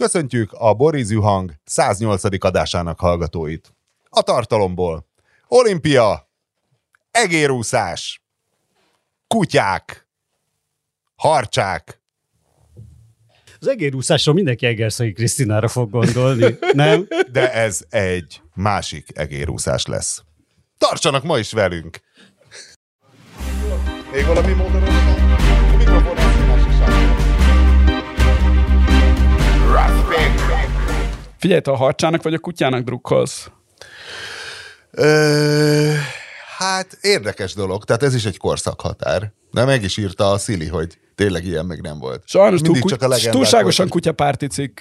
Köszöntjük a Borizű Hang 108. adásának hallgatóit. A tartalomból. Olimpia, egérúszás, kutyák, harcsák. Az egérúszásról mindenki Egerszegi Krisztinára fog gondolni, nem? De ez egy másik egérúszás lesz. Tartsanak ma is velünk! Még valami módon Figyelj, te a harcsának vagy a kutyának drukkolsz? Ö, hát érdekes dolog, tehát ez is egy korszakhatár. De meg is írta a Szili, hogy tényleg ilyen még nem volt. Sajnos túl, Mindig csak a túlságosan voltak. kutyapárti cikk,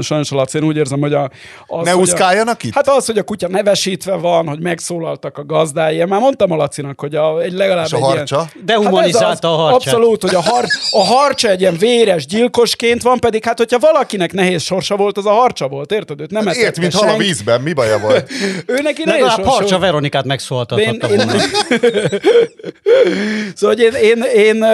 sajnos a Laci, én úgy érzem, hogy a... Az, Ne hogy a- úszkáljanak itt? Hát az, hogy a kutya nevesítve van, hogy megszólaltak a gazdái. Én már mondtam a Lacinak, hogy a, egy legalább És a egy harcsa? ilyen... Dehumanizálta Hát az, a harcsát. Abszolút, hogy a, har, a harcsa egy ilyen véres gyilkosként van, pedig hát, hogyha valakinek nehéz sorsa volt, az a harcsa volt, érted? Őt nem Ért, etette mint hal a vízben, mi baja volt? Ő neki nehéz sorsa Harcsa volt. Veronikát De megszólaltathatta én, én, szóval hogy én, én, én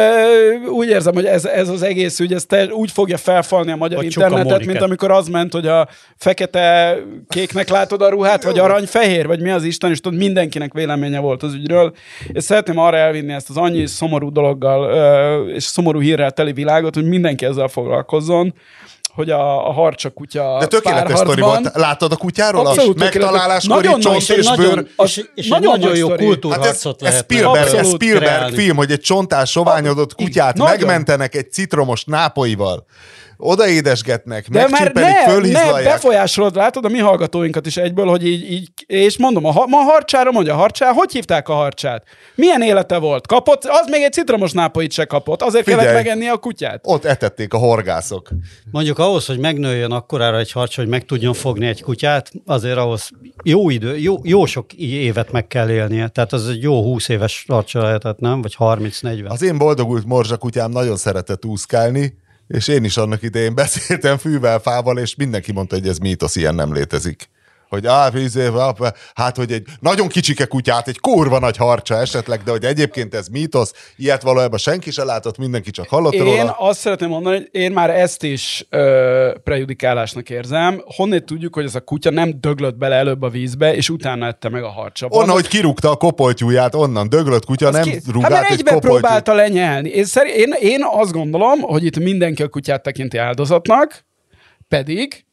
úgy érzem, hogy ez, ez az egész ügy, ez te, úgy fogja felfalni a magyar Vagy internetet, mint amikor az ment, hogy a fekete kéknek látod a ruhát, vagy arany fehér, vagy mi az Isten, és tudod, mindenkinek véleménye volt az ügyről. És szeretném arra elvinni ezt az annyi szomorú dologgal és szomorú hírrel teli világot, hogy mindenki ezzel foglalkozzon, hogy a, a harcsa kutya De tökéletes sztori volt. Láttad a kutyáról? Abszolút a megtaláláskori Nagyon csont nagy, és És, bőr. nagyon, Az és, nagyon nagyon nagy jó sztori. Hát ez, kultúrharcot ez Spielberg, ez Spielberg kreálni. film, hogy egy csontás, soványodott kutyát Nagyon. megmentenek egy citromos nápoival. Odaédesgetnek, De már megcsipelik, ne, ne fölhizlalják. befolyásolod, látod a mi hallgatóinkat is egyből, hogy így, így és mondom, a, ha- ma a harcsára mondja, harcsá, hogy hívták a harcsát? Milyen élete volt? Kapott? Az még egy citromos nápoit se kapott, azért Figyelj. kellett megenni a kutyát. Ott etették a horgászok. Mondjuk ahhoz, hogy megnőjön akkorára egy harcs, hogy meg tudjon fogni egy kutyát, azért ahhoz jó idő, jó, jó sok évet meg kell élnie. Tehát az egy jó 20 éves harcsa lehetett, nem? Vagy 30-40. Az én boldogult morzsakutyám nagyon szeretett úszkálni, és én is annak idején beszéltem fűvel, fával, és mindenki mondta, hogy ez mítosz, ilyen nem létezik. Hogy á, á, hát, hogy egy nagyon kicsike kutyát, egy kurva nagy harcsa esetleg, de hogy egyébként ez mítosz, ilyet valójában senki se látott, mindenki csak hallott Én róla. azt szeretném mondani, hogy én már ezt is ö, prejudikálásnak érzem. Honnét tudjuk, hogy ez a kutya nem döglött bele előbb a vízbe, és utána ette meg a harcsaban. Onnan, hogy kirúgta a kopoltyúját, onnan döglött kutya, nem Ki- rúgált hát egybe kopoltyút. próbálta lenyelni. Én, szerint, én, én azt gondolom, hogy itt mindenki a kutyát tekinti áldozatnak, pedig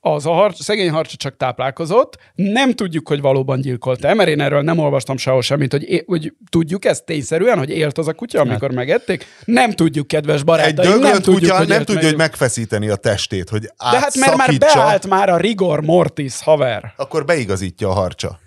az a harc, szegény harcsa csak táplálkozott, nem tudjuk, hogy valóban gyilkolta mert én erről nem olvastam sehol semmit, hogy, é- hogy tudjuk ezt tényszerűen, hogy élt az a kutya, amikor megették. Nem tudjuk, kedves Egy barátaim, döglött nem tudjuk, kutya hogy nem tudja, meg. hogy megfeszíteni a testét, hogy De hát mert már beállt már a rigor mortis, haver. akkor beigazítja a harcsa.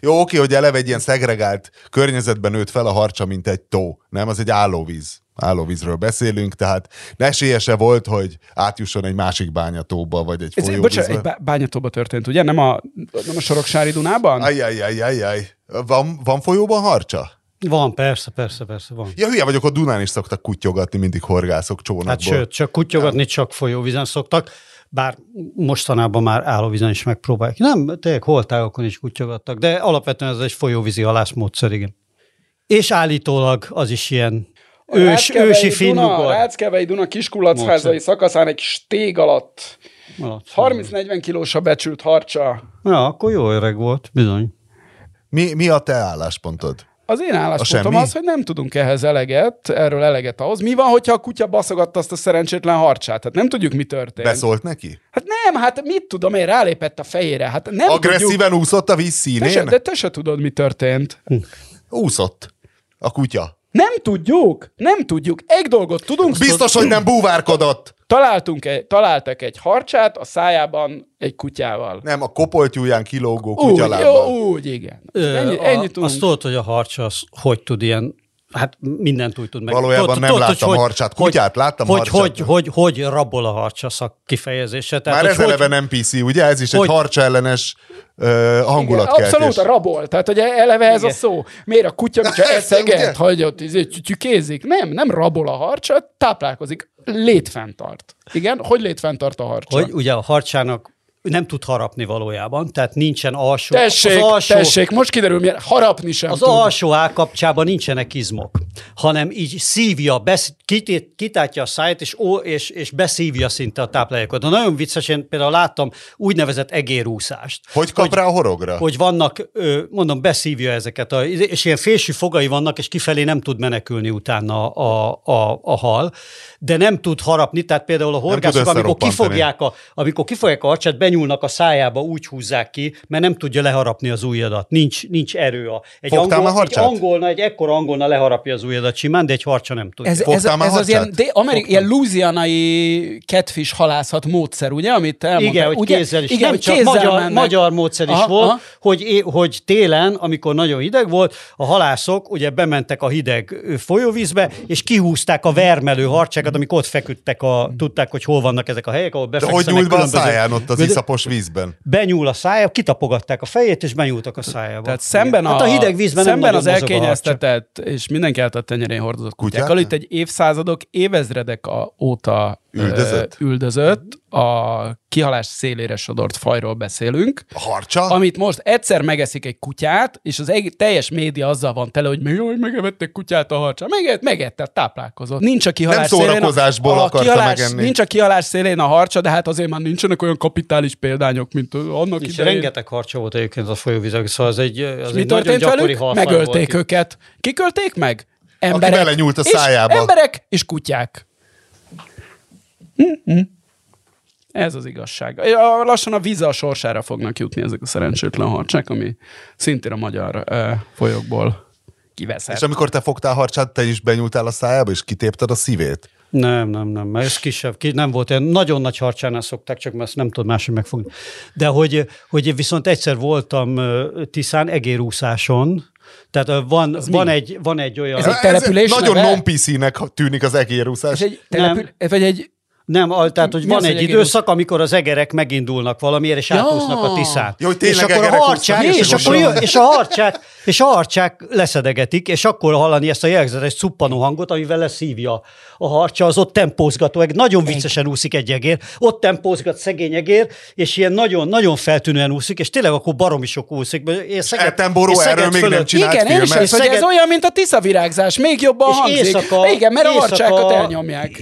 Jó, oké, hogy eleve egy ilyen szegregált környezetben nőtt fel a harcsa, mint egy tó. Nem, az egy állóvíz. Állóvízről beszélünk, tehát esélyese volt, hogy átjusson egy másik bányatóba, vagy egy Ez, bocsánat, folyóvízbe. egy bá- bányatóba történt, ugye? Nem a, nem a Soroksári Dunában? Ajjajjajjajjaj. Van, van folyóban harcsa? Van, persze, persze, persze, van. Ja, hülye vagyok, ott Dunán is szoktak kutyogatni mindig horgászok csónakból. Hát sőt, csak kutyogatni csak folyóvízen szoktak, bár mostanában már állóvízen is megpróbálják. Nem, tényleg holtágokon is kutyogattak, de alapvetően ez egy folyóvízi halászmódszer, igen. És állítólag az is ilyen A ős, ősi finnugor. Ráckevei Duna kiskulacházai szakaszán egy stég alatt 30-40 kilós a becsült harcsa. Ja, akkor jó öreg volt, bizony. Mi, mi a te álláspontod? Az én álláspontom az, hogy nem tudunk ehhez eleget, erről eleget ahhoz. Mi van, hogyha a kutya baszogatta azt a szerencsétlen harcsát? Hát nem tudjuk, mi történt. Beszólt neki? Hát nem, hát mit tudom én, rálépett a fejére. Hát nem tudjuk. Agresszíven úszott a víz Te se, színén? de te se tudod, mi történt. Úszott a kutya. Nem tudjuk, nem tudjuk. Egy dolgot tudunk, Biztos, hogy nem búvárkodott. találtunk egy, találtak egy harcsát a szájában egy kutyával. Nem, a kopoltyúján kilógó Úgy, kutyalábbal. jó, úgy, igen. Ö, Ennyi, a, ennyit tudunk. Azt tudod, hogy a harcsa az hogy tud ilyen, hát mindent úgy tud meg. Valójában nem tudod, láttam hogy- harcsát. hogy- Kutyát láttam, hogy, harcsát hogy, nem. hogy, hogy, rabol a harcsa szak kifejezése. Tehát, Már ez hogy, eleve nem PC, ugye? Ez is egy hogy- harcsa ellenes uh, Igen, abszolút a rabol. Tehát, hogy eleve ez a Igen. szó. Miért a kutya, hogyha eszeget, hagyott, izé, csücsükézik? Nem, nem rabol a harcsa, táplálkozik. Létfenntart. Igen? Hogy létfenntart a harcsa? hogy ugye a harcsának nem tud harapni valójában, tehát nincsen alsó. Tessék, az alsó, tessék, most kiderül, milyen harapni sem az tud. alsó állkapcsában nincsenek izmok, hanem így szívja, besz, kitét, kitátja a száját, és, ó, és, és beszívja szinte a táplálékot. De nagyon vicces, én például láttam úgynevezett egérúszást. Hogy kap rá a horogra? Hogy vannak, mondom, beszívja ezeket, a, és ilyen félső fogai vannak, és kifelé nem tud menekülni utána a, a, a hal, de nem tud harapni, tehát például a horgászok, amikor kifogják, a, amikor kifogják a harcsát, benyúlnak a szájába, úgy húzzák ki, mert nem tudja leharapni az ujjadat. Nincs, nincs erő. A, egy, Fogtál angol, egy angolna, egy ekkora angolna leharapja az ujjadat simán, de egy harcsa nem tudja. Ez, ez, már ez az ilyen, de, amerik, ilyen louisianai catfish halászat módszer, ugye, amit elmondtál? Igen, hogy ugye? kézzel is. Igen, nem kézzel magyar, mennek. magyar módszer is Aha, volt, aha. Hogy, hogy télen, amikor nagyon hideg volt, a halászok ugye bementek a hideg folyóvízbe, és kihúzták a vermelő harcsákat, amik ott feküdtek, a, tudták, hogy hol vannak ezek a helyek, ahol De befekszenek hogy nyúlt be a száján ott az Iszapos vízben? Benyúl a szája, kitapogatták a fejét, és benyúltak a szájába. Tehát szemben, hát a, a hideg vízben nem szemben az elkényeztetett és mindenki által tenyerén hordozott Kutyákkal? itt egy évszázadok, évezredek a, óta Üldözött? üldözött, a kihalás szélére sodort fajról beszélünk, A harcsa? amit most egyszer megeszik egy kutyát, és az egész, teljes média azzal van tele, hogy meg, jaj, megevettek kutyát a harcsa. Megett, megett, tehát táplálkozott. Nincs a kihalás Nem szélén. szórakozásból a, a akarta kihalás, megenni. Nincs a kihalás szélén a harcsa, de hát azért már nincsenek olyan kapitális példányok, mint annak És idején. rengeteg harcsa volt egyébként a folyóvizek, szóval ez egy, ez Mi egy nagyon történt gyakori velük? Megölték volt. őket. Kik ölték meg? Emberek. belenyúlt a és szájába. Emberek és kutyák. Ez az igazság. A- Lassan a víz a sorsára fognak jutni ezek a szerencsétlen harcsák, ami szintén a magyar uh, folyókból kiveszett. És amikor te fogtál harcsát, te is benyúltál a szájába, és kitépted a szívét? Nem, nem, nem, mert ez kisebb, ki, nem volt olyan, nagyon nagy harcsánál szokták, csak mert ezt nem tudom máshogy megfogni. De hogy, hogy viszont egyszer voltam Tiszán egérúszáson, tehát van, van, egy, van egy olyan... Ez egy település Nagyon neve? non-PC-nek tűnik az egérúszás. És egy települ... vagy egy Nem, tehát, hogy Mi van az, hogy egy egérúsz? időszak, amikor az egerek megindulnak valamiért, és Ja. átúsznak a tiszát. Jó, hogy és akkor a úsznak, és, és akkor akkor- jö, és a harcsák, és a harcsák leszedegetik, és akkor hallani ezt a jellegzetes cuppanó hangot, amivel leszívja a harcsa, az ott tempózgató, egy nagyon viccesen úszik egy egér, ott tempózgat szegény egér, és ilyen nagyon, nagyon feltűnően úszik, és tényleg akkor baromi sok úszik. Én Szeged- Attenborough én Szeged erről még nem fölött- csinált igen, én is filmet. hogy ez Szeged- olyan, mint a tiszavirágzás, még jobban és hangzik. éjszaka, igen, mert a harcsákat elnyomják.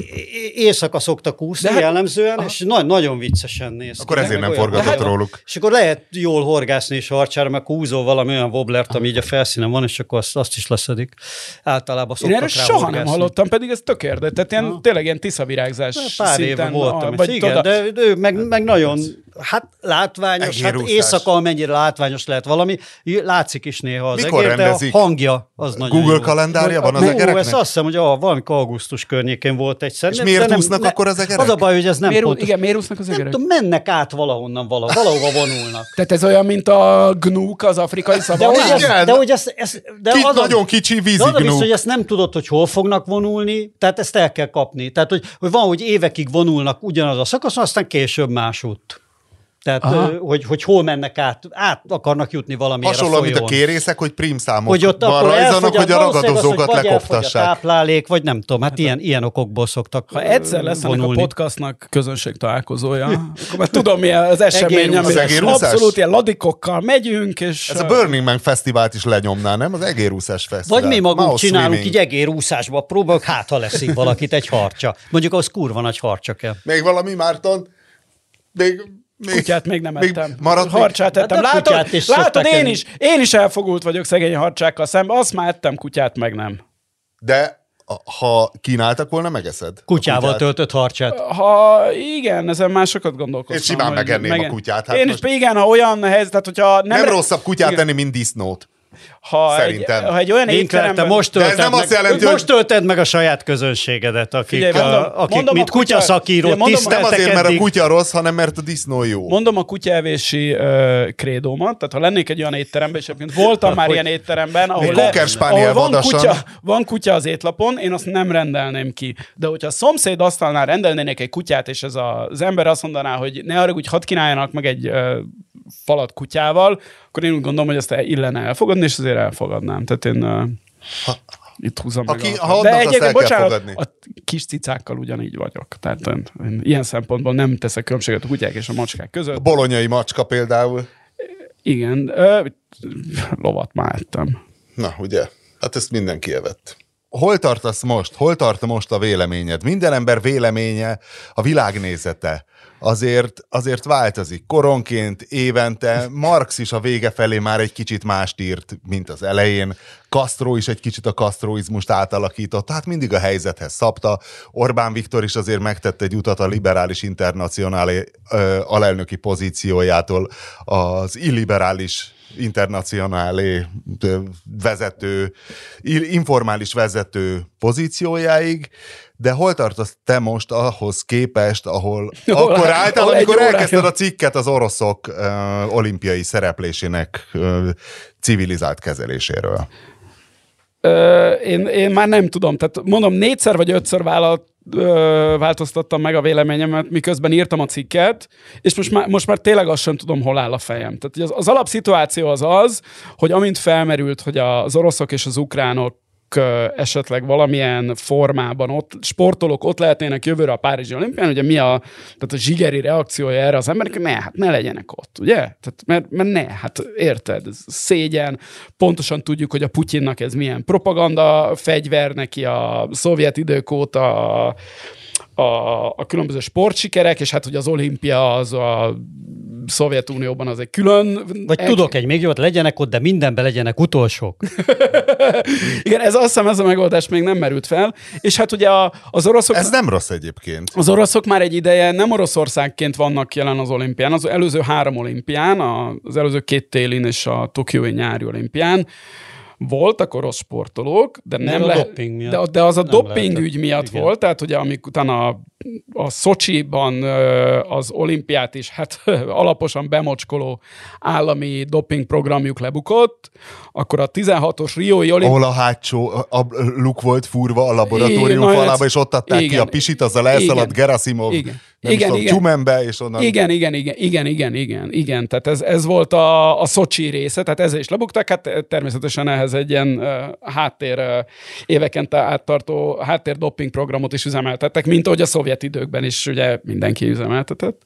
Éjszaka szoktak úszni De hát- jellemzően, és na- nagyon viccesen néz. Akkor ezért nem forgatott hát- róluk. És akkor lehet jól horgászni is a harcsára, mert húzol valami olyan wobblert, ami így a felszínen van, és akkor azt, azt is leszedik. Általában Én szoktak erről rá soha nem hallottam, pedig ez tök érdekes. Tehát ilyen, tényleg ilyen tiszavirágzás Pár éve voltam, a- vagy igen, de, de ő meg, meg nagyon, hát látványos, hát Egérúszás. éjszaka amennyire látványos lehet valami, látszik is néha az Mikor egér, de rendezik? a hangja az nagyon Google kalendárja van az egereknek? ezt azt hiszem, hogy ah, valamikor augusztus környékén volt egyszer. És de miért nem- úsznak ne- akkor az egerek? Az a baj, hogy ez nem miért, pontos. igen, miért úsznak az Nem egerek? tudom, mennek át valahonnan, vala, valahova vonulnak. Tehát ez olyan, mint a gnúk az afrikai De szabadon. hogy, Igen. ez, de hogy ez, ez de Kit az a- nagyon kicsi de az a vízignú. biztos, hogy ezt nem tudod, hogy hol fognak vonulni, tehát ezt el kell kapni. Tehát, hogy, hogy van, hogy évekig vonulnak ugyanaz a szakaszon, aztán később másút. Tehát, Aha. ö, hogy, hogy hol mennek át, át akarnak jutni valamiért Hasonló, a mint a kérészek, hogy prímszámok hogy ott akkor rajzanak, hogy a az, ragadozókat hogy vagy lekoptassák. táplálék, vagy nem tudom, hát ilyen, ilyen okokból szoktak Ha egyszer lesz ennek a podcastnak közönség találkozója, akkor már tudom, milyen az esemény, ami abszolút ilyen ladikokkal megyünk, és... Ez a Burning Man fesztivált is lenyomná, nem? Az egérúszás fesztivál. Vagy mi magunk Mouse csinálunk swimming. így egérúszásba, próbáljuk, hát ha leszik valakit egy harcsa. Mondjuk az kurva nagy harcsa kell. Még valami, Márton? Még, még, Kutyát még nem ettem. maradt még- harcsát Hát ettem. de Látod, kutyát is látod én enni. is, én is elfogult vagyok szegény harcsákkal szemben. Azt már ettem, kutyát meg nem. De ha kínáltak volna, megeszed? Kutyával kutyát? töltött harcsát. Ha igen, ezen már sokat gondolkoztam. Én simán megenném a kutyát, hát én most- is, igen, ha olyan helyzet, tehát hogyha nem, Nem re- rosszabb kutyát igen, tenni, mint disznót. Ha szerintem. Egy, ha egy olyan Winkler, te most De ez tölted nem meg, azt jelenti, hogy- most tölted meg a saját közönségedet, akik, Figyelj, a, akik mondom a mint kutya- kutyaszakíró Figyelj, mondom, Nem azért, mert a eddig. kutya rossz, hanem mert a disznó jó. Mondom a kutyaevési uh, krédómat, tehát ha lennék egy olyan étteremben, és egyébként voltam már ilyen étteremben, ahol, le, ahol van, vadasan. kutya, van kutya az étlapon, én azt nem rendelném ki. De hogyha a szomszéd asztalnál rendelnének egy kutyát, és ez a, az ember azt mondaná, hogy ne arra, hogy hadd kínáljanak meg egy uh, falat kutyával, akkor én úgy gondolom, hogy ezt illene elfogadni, és azért elfogadnám. Tehát én uh, itt húzom Ha meg a... ha De egyébként, bocsánat, fogadni. a kis cicákkal ugyanígy vagyok. Tehát én ilyen szempontból nem teszek különbséget a kutyák és a macskák között. A bolonyai macska például. Igen, ö, lovat már ettem. Na, ugye? Hát ezt mindenki evett. Hol tartasz most? Hol tart most a véleményed? Minden ember véleménye, a világnézete azért, azért változik. Koronként, évente, Marx is a vége felé már egy kicsit mást írt, mint az elején. Castro is egy kicsit a kastroizmust átalakított, tehát mindig a helyzethez szabta. Orbán Viktor is azért megtette egy utat a liberális internacionálé alelnöki pozíciójától az illiberális internacionálé vezető, informális vezető pozíciójáig, de hol tartasz te most ahhoz képest, ahol, hol, akkor álltál, hol amikor elkezdted a cikket az oroszok uh, olimpiai szereplésének uh, civilizált kezeléséről? Ö, én, én már nem tudom, tehát mondom, négyszer vagy ötször vállalt, ö, változtattam meg a véleményemet, miközben írtam a cikket, és most már, most már tényleg azt sem tudom, hol áll a fejem. Tehát az, az alapszituáció az az, hogy amint felmerült, hogy az oroszok és az ukránok esetleg valamilyen formában ott sportolók ott lehetnének jövőre a Párizsi olimpián, ugye mi a, tehát a zsigeri reakciója erre az emberek, ne, hát ne legyenek ott, ugye? Tehát, mert, mert ne, hát érted, szégyen, pontosan tudjuk, hogy a Putyinnak ez milyen propaganda fegyver, neki a szovjet idők óta a, a különböző sportsikerek, és hát hogy az olimpia az a Szovjetunióban az egy külön... Vagy egy... tudok egy még jót, legyenek ott, de mindenben legyenek utolsók. Igen, ez azt hiszem, ez a megoldás még nem merült fel. És hát ugye a, az oroszok... Ez nem rossz egyébként. Az oroszok már egy ideje nem Oroszországként vannak jelen az olimpián. Az előző három olimpián, az előző két télin és a Tokiói nyári olimpián voltak orosz sportolók, de nem, le... doping miatt. De, de az a doping ügy miatt Igen. volt, tehát ugye amik utána a, Szocsiban az olimpiát is hát alaposan bemocskoló állami doping programjuk lebukott, akkor a 16-os Riói olimpiát... Ahol a hátsó a luk volt furva a laboratórium Igen, falába, és ott adták igen, ki a pisit, azzal elszaladt Gerasimov. Igen nem igen, tudom, igen. És onnan... Igen, igen, igen, igen, igen, igen, igen. Tehát ez, ez volt a, a Szocsi része, tehát ezzel is lebuktak, hát természetesen ehhez egy ilyen uh, háttér uh, éveken áttartó háttér doping programot is üzemeltettek, mint ahogy a szovjet időkben is ugye mindenki üzemeltetett.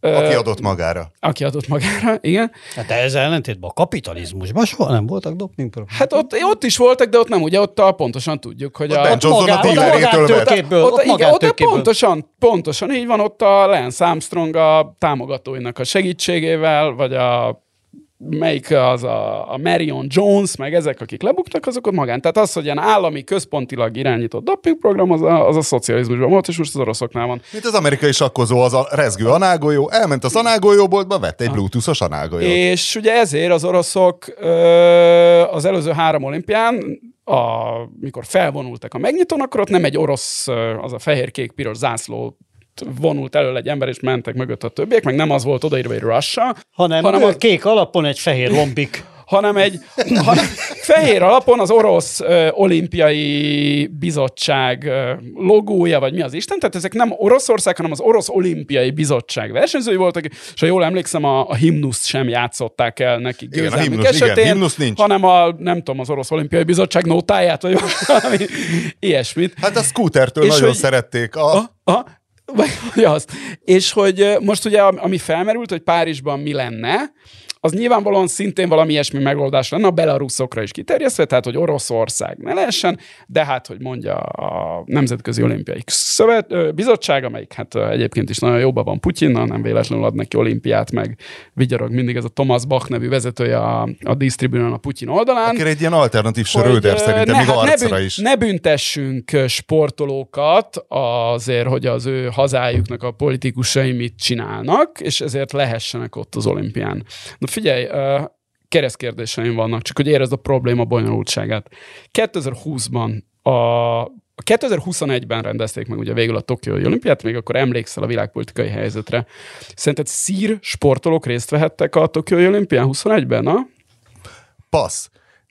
Aki adott magára. Aki adott magára, igen. Hát ez ellentétben a kapitalizmusban soha nem voltak dopingprogramok. Hát ott, ott is voltak, de ott nem, ugye ott a, pontosan tudjuk, hogy ott a... Ben Johnson a dílerétől vett. Ott, ott, igen, ott pontosan, pontosan így van, ott a Lance Armstrong a támogatóinak a segítségével, vagy a melyik az a, a Marion Jones, meg ezek, akik lebuktak, azok ott magán. Tehát az, hogy ilyen állami, központilag irányított dopingprogram, az a, az a szocializmusban volt, és most az oroszoknál van. Mint az amerikai sakkozó, az a rezgő anágolyó, elment az anágolyóboltba, vett egy bluetoothos anágolyót. És ugye ezért az oroszok az előző három olimpián a, mikor felvonultak a megnyitónak, akkor ott nem egy orosz, az a fehér-kék-piros zászló vonult elől egy ember, és mentek mögött a többiek, meg nem az volt odaírva, hogy Russia, hanem, hanem a kék alapon egy fehér lombik hanem egy hanem fehér alapon az orosz ö, olimpiai bizottság ö, logója, vagy mi az Isten, tehát ezek nem Oroszország, hanem az orosz olimpiai bizottság versenyzői voltak, és ha jól emlékszem, a, a himnuszt sem játszották el neki igen, a himnusz, esetén, igen, himnusz nincs. hanem a, nem tudom, az orosz olimpiai bizottság nótáját, vagy valami ilyesmit. Hát a scootertől és nagyon hogy, szerették. A... A, a, vagy azt. És hogy most ugye, ami felmerült, hogy Párizsban mi lenne, az nyilvánvalóan szintén valami ilyesmi megoldás lenne a belaruszokra is kiterjesztve, tehát hogy Oroszország ne lehessen, de hát, hogy mondja a Nemzetközi Olimpiai Szövet, Bizottság, amelyik hát egyébként is nagyon jobban van Putyinnal, nem véletlenül ad neki olimpiát, meg vigyarog mindig ez a Thomas Bach nevű vezetője a, a disztribúnon a Putyin oldalán. Akár egy ilyen alternatív Schröder szerintem, ne, még hát arcra ne, bűn, is. Ne büntessünk sportolókat azért, hogy az ő hazájuknak a politikusai mit csinálnak, és ezért lehessenek ott az olimpián. Na figyelj, keresztkérdéseim vannak, csak hogy érezd a probléma bonyolultságát. 2020-ban a 2021-ben rendezték meg ugye végül a Tokiói olimpiát, még akkor emlékszel a világpolitikai helyzetre. Szerinted szír sportolók részt vehettek a Tokiói olimpián 21-ben, na? Passz.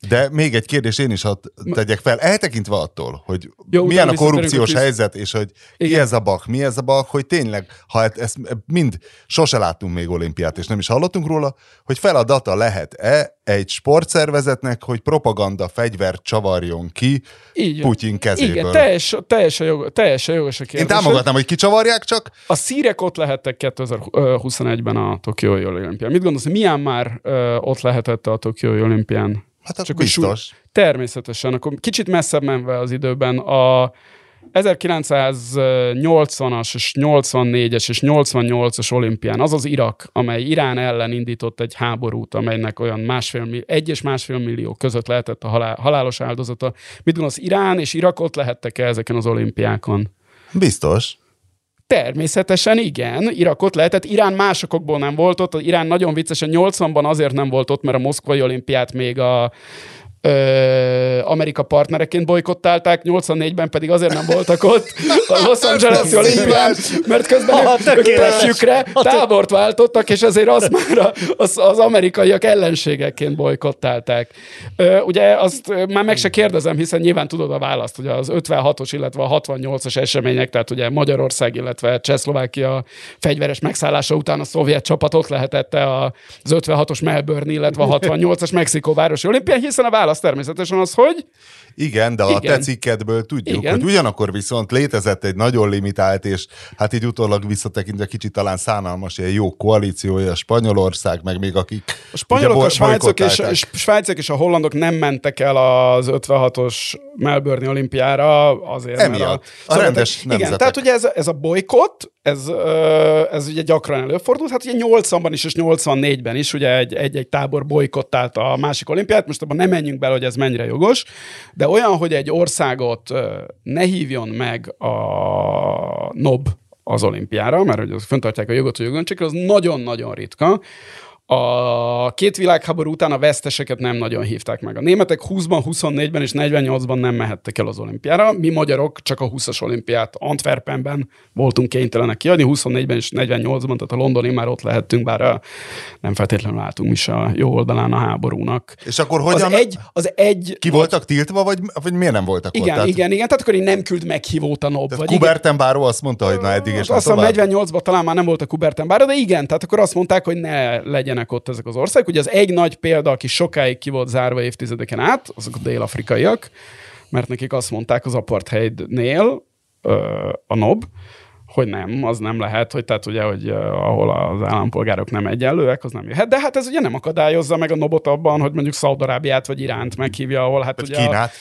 De még egy kérdés én is hadd tegyek fel, eltekintve attól, hogy Jó, milyen a korrupciós helyzet, és hogy ki Igen. ez a bak, mi ez a bak, hogy tényleg, ha ezt mind sose láttunk még olimpiát, és nem is hallottunk róla, hogy feladata lehet-e egy sportszervezetnek, hogy propaganda fegyvert csavarjon ki Így. Putyin kezéből. Igen, teljes, teljesen, jog, teljesen jogos a Én kérdés. támogatnám, hogy kicsavarják csak, A szírek ott lehettek 2021-ben a Tokiói olimpián. Mit gondolsz, milyen már ott lehetett a Tokiói olimpián? Hát Csak hogy biztos. súly- Természetesen. Akkor kicsit messzebb menve az időben a 1980-as és 84-es és 88-as olimpián, az az Irak, amely Irán ellen indított egy háborút, amelynek olyan másfél, egy és másfél millió között lehetett a halál, halálos áldozata. Mit gondolsz, Irán és Irak ott lehettek-e ezeken az olimpiákon? Biztos. Természetesen igen, Irakot lehetett. Irán másokból nem volt ott. Irán nagyon viccesen 80-ban azért nem volt ott, mert a moszkvai olimpiát még a ö, Amerika partnereként bolykottálták, 84-ben pedig azért nem voltak ott a Los Angeles olimpián, mert közben Ah, ők tökéletes. tessükre tábort váltottak, és ezért azt már a- az, az amerikaiak ellenségeként bolykottálták. Ö, ugye azt már meg se kérdezem, hiszen nyilván tudod a választ, hogy az 56-os, illetve a 68-as események, tehát ugye Magyarország, illetve Csehszlovákia fegyveres megszállása után a szovjet csapat ott lehetett az 56-os Melbourne, illetve a 68-as Mexikó városi olimpián, hiszen a válasz természetesen az, hogy Igen, de a Igen. te cikkedből tudjuk, Igen. hogy ugyanakkor viszont létezett egy nagyon limitált, és hát így utólag visszatekintve kicsit talán szánalmas ilyen jó koalíciója, Spanyolország, meg még akik... a spanyolok, a svájcok és, és, svájcok és a hollandok nem mentek el az 56-os Melbourne olimpiára azért, Emiatt. mert A szóval, rendes Igen, nemzetek. tehát ugye ez, ez a bolykott, ez, ez ugye gyakran előfordult, hát ugye 80-ban is és 84-ben is ugye egy, egy-egy tábor bolykottált a másik olimpiát, most abban nem menjünk bele, hogy ez mennyire jogos, de olyan, hogy egy országot ne hívjon meg a NOB az olimpiára, mert hogy föntartják a jogot, hogy jogon csak az nagyon-nagyon ritka. A két világháború után a veszteseket nem nagyon hívták meg. A németek 20-ban, 24-ben és 48-ban nem mehettek el az olimpiára. Mi magyarok csak a 20-as olimpiát Antwerpenben voltunk kénytelenek kiadni, 24-ben és 48-ban, tehát a londoni már ott lehettünk, bár a, nem feltétlenül álltunk is a jó oldalán a háborúnak. És akkor Az hogyan... egy, az egy Ki voltak tiltva, vagy, vagy miért nem voltak ott? igen, Tehát, igen, igen, tehát akkor én nem küld meghívót a NOB. Vagy igen. Kubertenbáró azt mondta, hogy na eddig és azt hiszem tovább. 48-ban talán már nem volt a Kubertenbára, de igen, tehát akkor azt mondták, hogy ne legyenek ott ezek az országok. Ugye az egy nagy példa, aki sokáig ki volt zárva évtizedeken át, azok a dél-afrikaiak, mert nekik azt mondták az apartheidnél, a NOB, hogy nem, az nem lehet, hogy tehát ugye, hogy ahol az állampolgárok nem egyenlőek, az nem jöhet. De hát ez ugye nem akadályozza meg a nobot abban, hogy mondjuk Szaudarábiát vagy Iránt meghívja, ahol hát Vagy ugye... a- Kínát.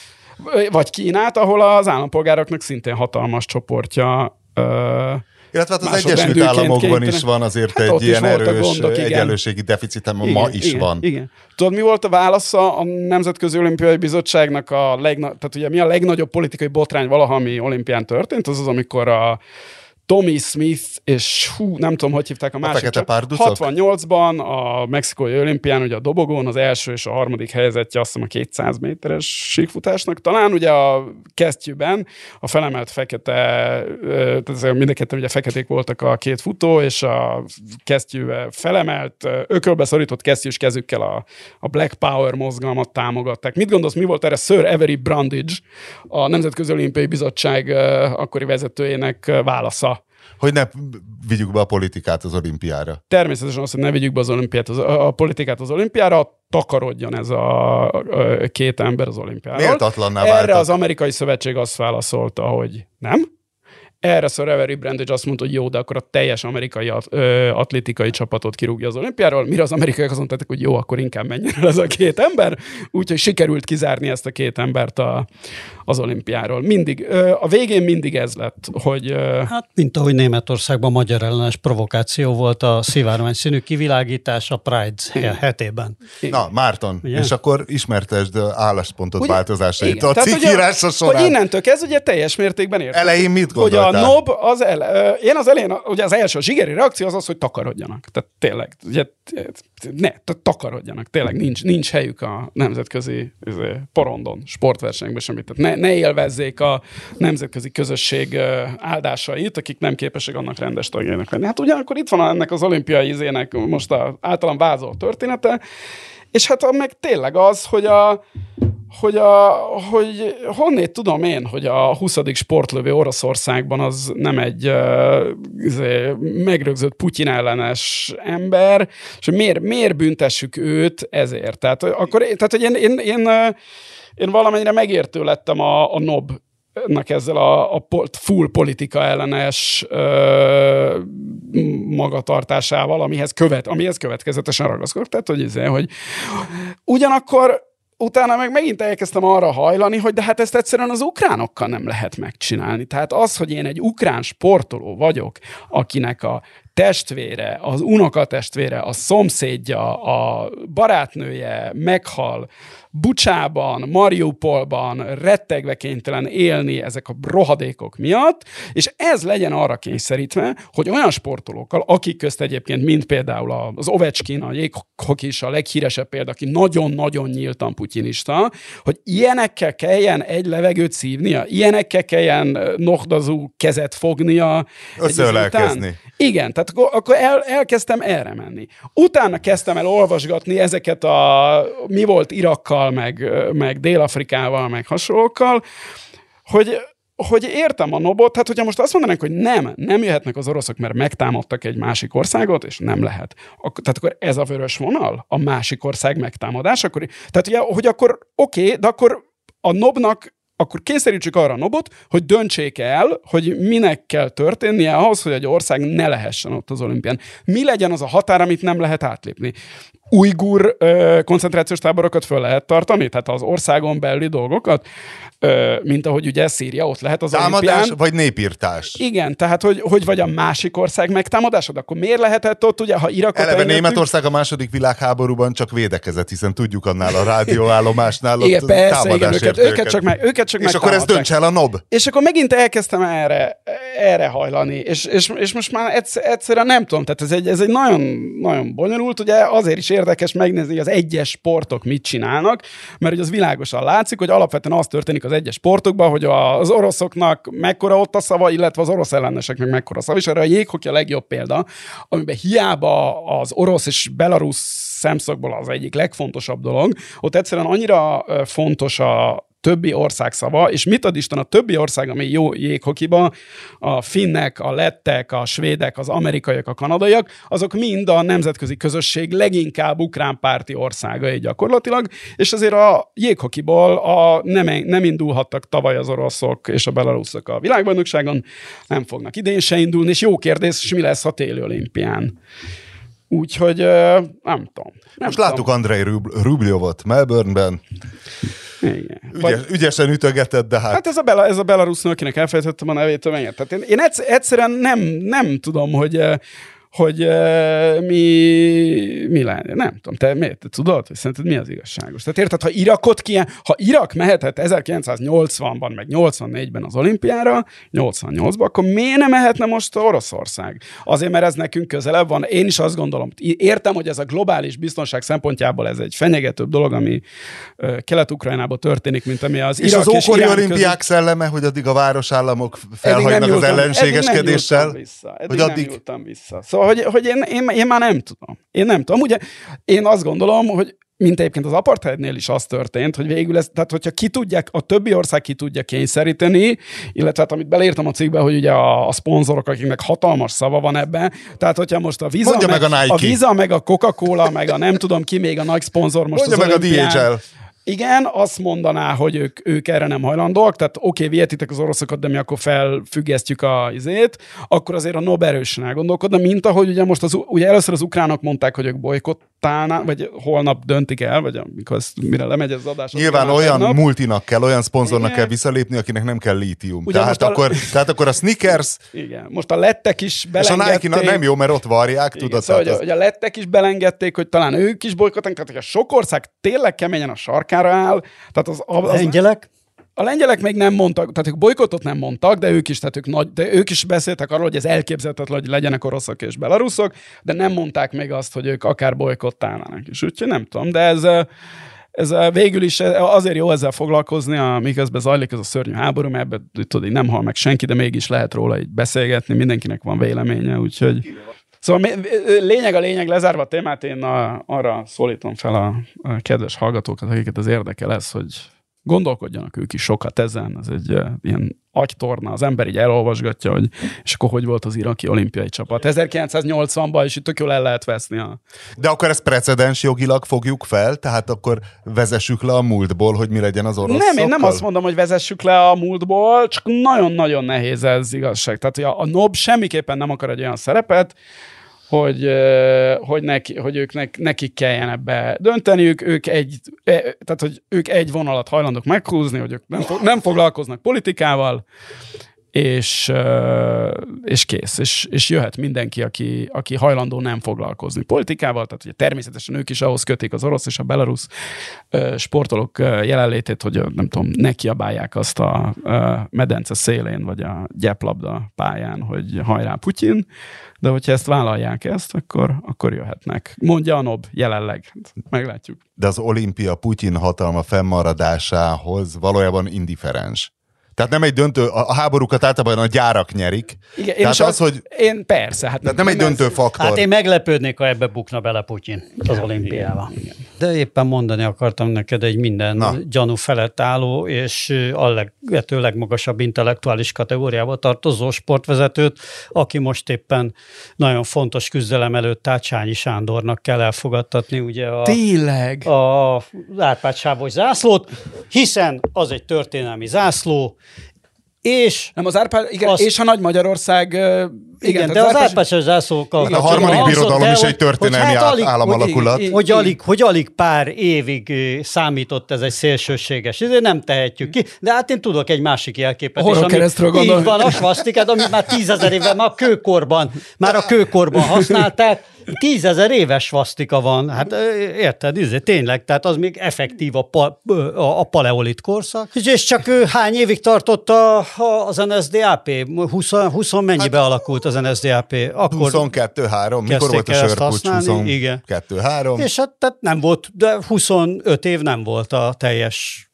vagy Kínát, ahol az állampolgároknak szintén hatalmas csoportja ö, Illetve hát az Egyesült Államokban kénytelen- is van azért Hát egy ilyen erős gondok, egyenlőségi deficit, ami ma is igen, van. Igen. Tudod, mi volt a válasza a Nemzetközi Olimpiai Bizottságnak a legna- tehát ugye mi a legnagyobb politikai botrány valaha, ami olimpián történt, az az, amikor a Tommy Smith, és hú, nem tudom, hogy hívták a másik. párducok? 68-ban a mexikói olimpián, ugye a dobogón az első és a harmadik helyezettje azt hiszem a 200 méteres síkfutásnak. Talán ugye a kesztyűben a felemelt fekete, tehát mind a ketten ugye feketék voltak a két futó, és a kesztyű felemelt, ökölbe szorított kesztyűs kezükkel a, a Black Power mozgalmat támogatták. Mit gondolsz, mi volt erre Sir Avery Brundage, a Nemzetközi Olimpiai Bizottság akkori vezetőjének válasza? Hogy ne vigyük be a politikát az olimpiára. természetesen az, hogy ne vigyük be az olimpiát, az, a politikát az olimpiára, takarodjon ez a, a két ember az olimpiáról. Méltatlanná Erre váltak. az amerikai szövetség azt válaszolta, hogy nem. Erre Avery Brandage azt mondta, hogy jó, de akkor a teljes amerikai at, ö, atlétikai csapatot kirúgja az olimpiáról, mire az amerikaiak azt mondták, hogy jó, akkor inkább menjen el ez a két ember, úgyhogy sikerült kizárni ezt a két embert a, az olimpiáról. Mindig, a végén mindig ez lett, hogy Hát, mint ahogy Németországban magyar ellenes provokáció volt a szivárvány színű kivilágítás a Pride hetében. Na, Márton, Ugye? és akkor ismertesd álláspontot Ugye? változásait Igen. a cikkírása során. Hogy innentől kezdve ugye teljes mértékben értem. Elején mit Hogy a gondoltál? NOB az ele, én az elején, ugye az első a zsigeri reakció az az, hogy takarodjanak. Tehát tényleg, ugye, ne, tehát takarodjanak. Tényleg nincs, nincs helyük a nemzetközi izé, porondon, sportversenyben semmit. Tehát ne, ne élvezzék a nemzetközi közösség áldásait, akik nem képesek annak rendes tagjának lenni. Hát ugyanakkor itt van ennek az olimpiai izének most a általam vázolt története, és hát meg tényleg az, hogy a, hogy, a, hogy honnét tudom én, hogy a 20. sportlövő Oroszországban az nem egy uh, megrögzött Putyin ellenes ember, és miért, miért büntessük őt ezért? Tehát, akkor, tehát hogy én, én, én, én valamennyire megértő lettem a, a NOB ezzel a, a full politika ellenes ö, magatartásával, amihez, követ, amihez következetesen ragaszkodok. Tehát, hogy, ezzel, hogy ugyanakkor utána meg megint elkezdtem arra hajlani, hogy de hát ezt egyszerűen az ukránokkal nem lehet megcsinálni. Tehát az, hogy én egy ukrán sportoló vagyok, akinek a testvére, az unokatestvére, a szomszédja, a barátnője meghal, Bucsában, Mariupolban rettegve kénytelen élni ezek a rohadékok miatt, és ez legyen arra kényszerítve, hogy olyan sportolókkal, akik közt egyébként, mint például az Ovechkin, a is a leghíresebb példa, aki nagyon-nagyon nyíltan putyinista, hogy ilyenekkel kelljen egy levegőt szívnia, ilyenekkel kelljen nohdazú kezet fognia. Összeölelkezni. Igen, tehát akkor, akkor el, elkezdtem erre menni. Utána kezdtem el olvasgatni ezeket a mi volt Irakkal, meg, meg Dél-Afrikával, meg hasonlókkal, hogy, hogy értem a nobot, tehát hogyha most azt mondanánk, hogy nem, nem jöhetnek az oroszok, mert megtámadtak egy másik országot, és nem lehet. Ak- tehát akkor ez a vörös vonal, a másik ország megtámadás, akkor, tehát ugye, hogy akkor oké, okay, de akkor a nobnak akkor kényszerítsük arra a nobot, hogy döntsék el, hogy minek kell történnie ahhoz, hogy egy ország ne lehessen ott az olimpián. Mi legyen az a határ, amit nem lehet átlépni? Ujgur ö, koncentrációs táborokat föl lehet tartani? Tehát az országon belüli dolgokat? mint ahogy ugye Szíria ott lehet az Támadás olimpián. vagy népírtás? Igen, tehát hogy, hogy vagy a másik ország megtámadásod, akkor miért lehetett ott, ugye, ha Irakot Eleve engedtük... Németország a második világháborúban csak védekezett, hiszen tudjuk annál a rádióállomásnál igen, ott persze, igen, őket, őket, csak meg, őket csak És akkor ez dönts el a NOB. És akkor megint elkezdtem erre, erre hajlani, és, és, és most már egyszer, egyszerűen nem tudom, tehát ez egy, ez egy nagyon, nagyon bonyolult, ugye azért is érdekes megnézni, hogy az egyes sportok mit csinálnak, mert hogy az világosan látszik, hogy alapvetően az történik az egyes sportokban, hogy az oroszoknak mekkora ott a szava, illetve az orosz elleneseknek mekkora szava, és erre a jéghoki a legjobb példa, amiben hiába az orosz és belarusz szemszögből az egyik legfontosabb dolog, ott egyszerűen annyira fontos a, többi ország szava, és mit ad Isten a többi ország, ami jó jéghokiba, a finnek, a lettek, a svédek, az amerikaiak, a kanadaiak, azok mind a nemzetközi közösség leginkább ukrán párti országai gyakorlatilag, és azért a jéghokiból a, nem, nem indulhattak tavaly az oroszok és a belaruszok a világbajnokságon, nem fognak idén se indulni, és jó kérdés, és mi lesz a téli olimpián. Úgyhogy nem tudom. Nem Most tudom. láttuk Andrei Rubljovot Melbourneben. Igen. Ügyes, Vagy, ügyesen ütögetett, de hát... Hát ez a, Bela, ez a Belarus nő, akinek elfelejtettem a nevét, Tehát én, én egyszerűen nem, nem tudom, hogy hogy uh, mi, mi lenne. Nem tudom, te miért? Te tudod, hogy szerinted mi az igazságos? Tehát érted, ha Irakot ki, ha Irak mehetett 1980-ban, meg 84-ben az olimpiára, 88-ban, akkor miért nem mehetne most Oroszország? Azért, mert ez nekünk közelebb van. Én is azt gondolom, értem, hogy ez a globális biztonság szempontjából ez egy fenyegetőbb dolog, ami uh, Kelet-Ukrajnában történik, mint ami az és Irak az ókori olimpiák között... szelleme, hogy addig a városállamok felhagynak az ellenségeskedéssel? Eddig hogy addig... nem vissza. Szóval hogy, hogy én, én, én már nem tudom. Én nem tudom. Ugye én azt gondolom, hogy mint egyébként az apartheidnél is az történt, hogy végül ez, tehát hogyha ki tudják, a többi ország ki tudja kényszeríteni, illetve hát amit beleírtam a cikkbe, hogy ugye a, a szponzorok, akiknek hatalmas szava van ebben, tehát hogyha most a Visa, meg, meg a, Nike. a Visa, meg a Coca-Cola, meg a nem tudom ki még a nagy szponzor most Mondja az meg a DHL. Igen, azt mondaná, hogy ők, ők erre nem hajlandóak, tehát oké, okay, vietitek az oroszokat, de mi akkor felfüggesztjük a izét, akkor azért a Nob erősen elgondolkodna, mint ahogy ugye most az, ugye először az ukránok mondták, hogy ők bolykottálnak, vagy holnap döntik el, vagy amikor ezt, mire lemegy az adás. Nyilván olyan nap. multinak kell, olyan szponzornak igen. kell visszalépni, akinek nem kell lítium. Ugye tehát, a... akkor, tehát akkor a Snickers... Igen, most a lettek is belengedték. És a Nike nem jó, mert ott varják, igen, tudod. Szóval, az... hogy a lettek is belengedték, hogy talán ők is bolykottálnak, tehát hogy a sok ország tényleg keményen a sarkán munkára áll. Tehát az, az, az, lengyelek? A lengyelek még nem mondtak, tehát ők bolykottot nem mondtak, de ők is, tehát ők, nagy, de ők is beszéltek arról, hogy ez elképzelhetetlen, hogy legyenek oroszok és belaruszok, de nem mondták még azt, hogy ők akár bolykottálnának is. Úgyhogy nem tudom, de ez, ez végül is azért jó ezzel foglalkozni, miközben zajlik ez a szörnyű háború, mert ebben tudod, nem hal meg senki, de mégis lehet róla így beszélgetni, mindenkinek van véleménye, úgyhogy... Szóval lényeg a lényeg, lezárva a témát, én a, arra szólítom fel a, a kedves hallgatókat, akiket az érdekel ez, hogy gondolkodjanak ők is sokat ezen, ez egy uh, ilyen agytorna, az ember így elolvasgatja, hogy és akkor hogy volt az iraki olimpiai csapat. 1980-ban, és itt tök jól el lehet veszni a... De akkor ezt precedens jogilag fogjuk fel, tehát akkor vezessük le a múltból, hogy mi legyen az orosz. Nem, én nem azt mondom, hogy vezessük le a múltból, csak nagyon-nagyon nehéz ez igazság. Tehát a, a NOB semmiképpen nem akar egy olyan szerepet, hogy, hogy, neki, hogy ők nekik kelljen ebbe dönteniük, ők egy, e, tehát, hogy ők egy vonalat hajlandók meghúzni, hogy ők nem, nem foglalkoznak politikával, és, és kész. És, és jöhet mindenki, aki, aki hajlandó nem foglalkozni politikával, tehát ugye természetesen ők is ahhoz kötik az orosz és a belarusz sportolók jelenlétét, hogy nem tudom, ne kiabálják azt a medence szélén, vagy a gyeplabda pályán, hogy hajrá Putyin, de hogyha ezt vállalják ezt, akkor, akkor jöhetnek. Mondja a NOB jelenleg. Meglátjuk. De az olimpia Putyin hatalma fennmaradásához valójában indiferens. Tehát nem egy döntő, a háborúkat általában a gyárak nyerik. Igen, én Tehát az, az, hogy... Én persze. Hát Tehát nem, nem egy döntő ez... faktor. Hát én meglepődnék, ha ebbe bukna bele Putyin az olimpiába. De éppen mondani akartam neked egy minden Na. gyanú felett álló és a lehető legmagasabb intellektuális kategóriába tartozó sportvezetőt, aki most éppen nagyon fontos küzdelem előtt Tácsányi Sándornak kell elfogadtatni ugye a, Tényleg? a Árpád zászlót, hiszen az egy történelmi zászló, és... Nem, az Árpád, igen, az, és a Nagy Magyarország... Igen, igen de az Árpád zászlókkal... Hát a harmadik birodalom is egy történelmi hát alig, államalakulat. Hogy, hogy, alig, hogy alig pár évig számított ez egy szélsőséges, ezért nem tehetjük ki. De hát én tudok egy másik jelképet. A keresztről Így van, a svasztikát, amit már tízezer éve, már a kőkorban, már a kőkorban használták, tízezer éves svasztika van, hát érted, izé, tényleg, tehát az még effektív a, pa, a, a paleolit korszak. És csak hány évig tartott a, a, az NSDAP? 20, 20 mennyibe hát, alakult az NSDAP? Akkor 22-3, mikor volt a sörpucs? 22-3. És hát tehát nem volt, de 25 év nem volt a teljes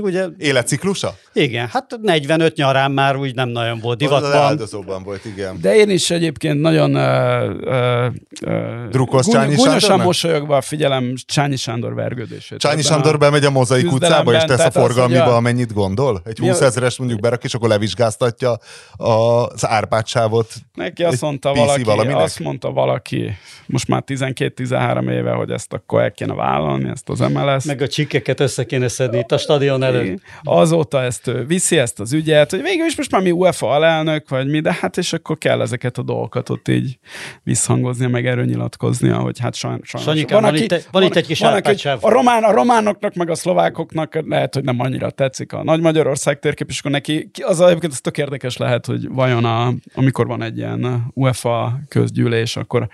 Ugye, Életciklusa? Igen, hát 45 nyarán már úgy nem nagyon volt divatban. Az áldozóban volt, igen. De én is egyébként nagyon uh, uh, Csányi Gúnyosan mosolyogva figyelem Csányi Sándor vergődését. Csányi Sándor bemegy a mozaik utcába, és tesz a forgalmiba, az, amennyit gondol? Egy 20 ezeres mondjuk berak, és akkor levizsgáztatja az árpátsávot. Neki azt mondta valaki, valaminek? azt mondta valaki, most már 12-13 éve, hogy ezt akkor el kéne vállalni, ezt az MLS. Meg a csikkeket össze kéne szedni itt a stadion előtt. Azóta ezt viszi ezt az ügyet, hogy végül is most már mi UEFA alelnök, vagy mi, de hát és akkor kell ezeket a dolgokat ott így visszhangoznia, meg erről nyilatkoznia, hogy hát sajnos. Sanyikám, van, van, itt, van itt egy kis van, aki, a, román, a románoknak, meg a szlovákoknak lehet, hogy nem annyira tetszik a Nagy Magyarország térkép, és akkor neki, az egyébként az tök érdekes lehet, hogy vajon a, amikor van egy ilyen UEFA közgyűlés, akkor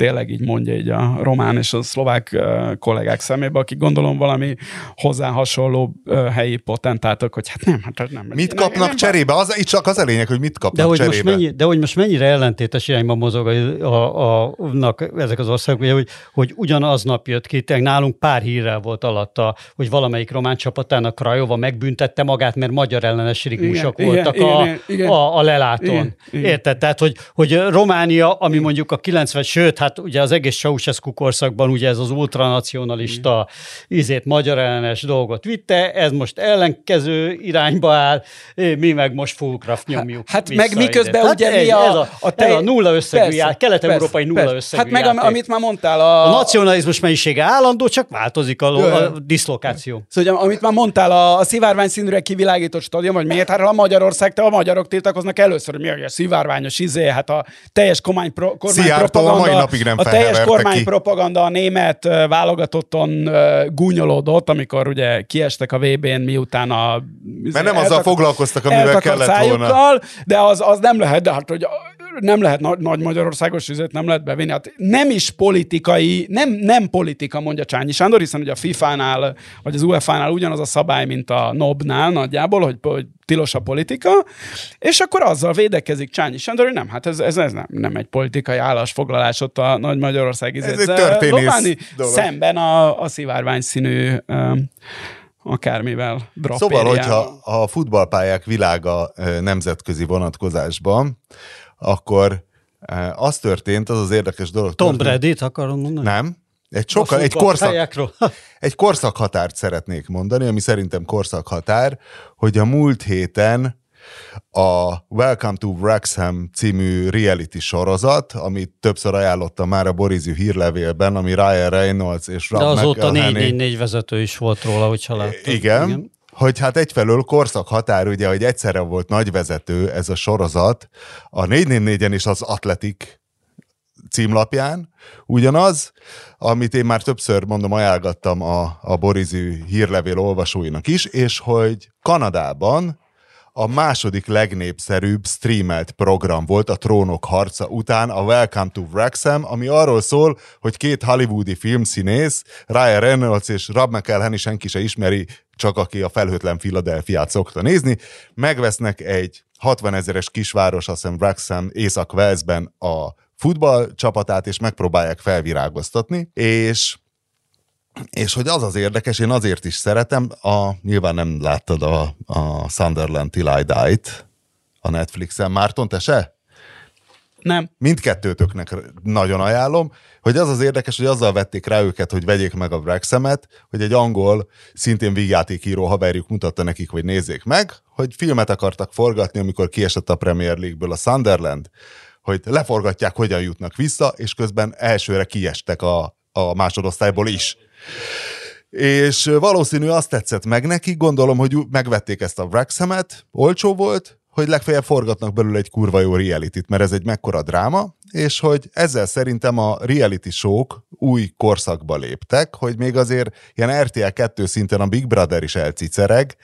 tényleg így mondja így a román és a szlovák kollégák szemébe, akik gondolom valami hozzá hasonló helyi potentátok, hogy hát nem, hát nem. Mit kapnak nem, cserébe? Az, itt csak az a lényeg, hogy mit kapnak de hogy cserébe. Most mennyi, de hogy most mennyire ellentétes irányban mozog a, a, a, ezek az országok, ugye, hogy, hogy ugyanaznap jött ki, nálunk pár hírrel volt alatta, hogy valamelyik román csapatának Krajova megbüntette magát, mert magyar ellenes rigmusok igen, voltak igen, a, igen, igen. a, a lelátón. Igen, igen. Érted? Tehát, hogy, hogy Románia, ami mondjuk a 90, sőt, hát ugye az egész Ceausescu korszakban ugye ez az ultranacionalista izét magyar ellenes dolgot vitte, ez most ellenkező irányba áll, mi meg most Fulcraft nyomjuk Hát, hát meg miközben hát ugye ez, mi a, ez a, a, te, ez a nulla összegű jár, kelet-európai nulla persze. összegű Hát meg játék. amit már mondtál a... A nacionalizmus mennyisége állandó, csak változik a, a diszlokáció. Szóval amit már mondtál, a, a szivárvány színűre kivilágított stadion, vagy miért? Hát a Magyarország, te a magyarok tiltakoznak először, hogy mi a szivárványos izé, hát a teljes kormány, pro, kormány propaganda, a mai napig nem a teljes kormánypropaganda a német válogatotton gúnyolódott, amikor ugye kiestek a VB-n, miután a... Mert nem azzal foglalkoztak, amivel kellett volna. De az, az nem lehet, de hát, hogy nem lehet nagy, nagy Magyarországos üzlet, nem lehet bevinni. Hát nem is politikai, nem, nem politika, mondja Csányi Sándor, hiszen ugye a FIFA-nál, vagy az UEFA-nál ugyanaz a szabály, mint a NOB-nál nagyjából, hogy, hogy tilos a politika, és akkor azzal védekezik Csányi Sándor, hogy nem, hát ez, ez, ez nem, nem egy politikai állásfoglalás ott a Nagy Magyarország történész Szemben a, a szivárvány színű akármivel Szóval, hogyha a futballpályák világa nemzetközi vonatkozásban, akkor az történt, az az érdekes dolog. Tom Brady-t akarom mondani? Nem. egy sokkal, egy korszak, egy korszakhatárt szeretnék mondani, ami szerintem korszakhatár, hogy a múlt héten a Welcome to Wrexham című reality sorozat, amit többször ajánlottam már a Borizű hírlevélben, ami Ryan Reynolds és Rob De azóta 4 vezető is volt róla, hogyha láttad. Igen, igen, hogy hát egyfelől korszak határ, ugye, hogy egyszerre volt nagy vezető ez a sorozat, a 444-en is az Atletik címlapján, ugyanaz, amit én már többször mondom, ajánlgattam a, a Borizű hírlevél olvasóinak is, és hogy Kanadában a második legnépszerűbb streamelt program volt a Trónok harca után, a Welcome to Wrexham, ami arról szól, hogy két hollywoodi filmszínész, Ryan Reynolds és Rob McElhenney senki se ismeri, csak aki a felhőtlen Philadelphiát szokta nézni, megvesznek egy 60 ezeres kisváros, azt hiszem Wrexham, Észak-Walesben a futball csapatát, és megpróbálják felvirágoztatni, és és hogy az az érdekes, én azért is szeretem, a, nyilván nem láttad a, a Sunderland Till a Netflixen. Márton, te se? Nem. Mindkettőtöknek nagyon ajánlom, hogy az az érdekes, hogy azzal vették rá őket, hogy vegyék meg a Wrexhamet, hogy egy angol, szintén vígjátékíró haverjuk mutatta nekik, hogy nézzék meg, hogy filmet akartak forgatni, amikor kiesett a Premier League-ből a Sunderland, hogy leforgatják, hogyan jutnak vissza, és közben elsőre kiestek a, a másodosztályból is. És valószínű azt tetszett meg neki, gondolom, hogy megvették ezt a Wrexhamet, olcsó volt, hogy legfeljebb forgatnak belőle egy kurva jó reality mert ez egy mekkora dráma, és hogy ezzel szerintem a reality show új korszakba léptek, hogy még azért ilyen RTL 2 szinten a Big Brother is elcicereg,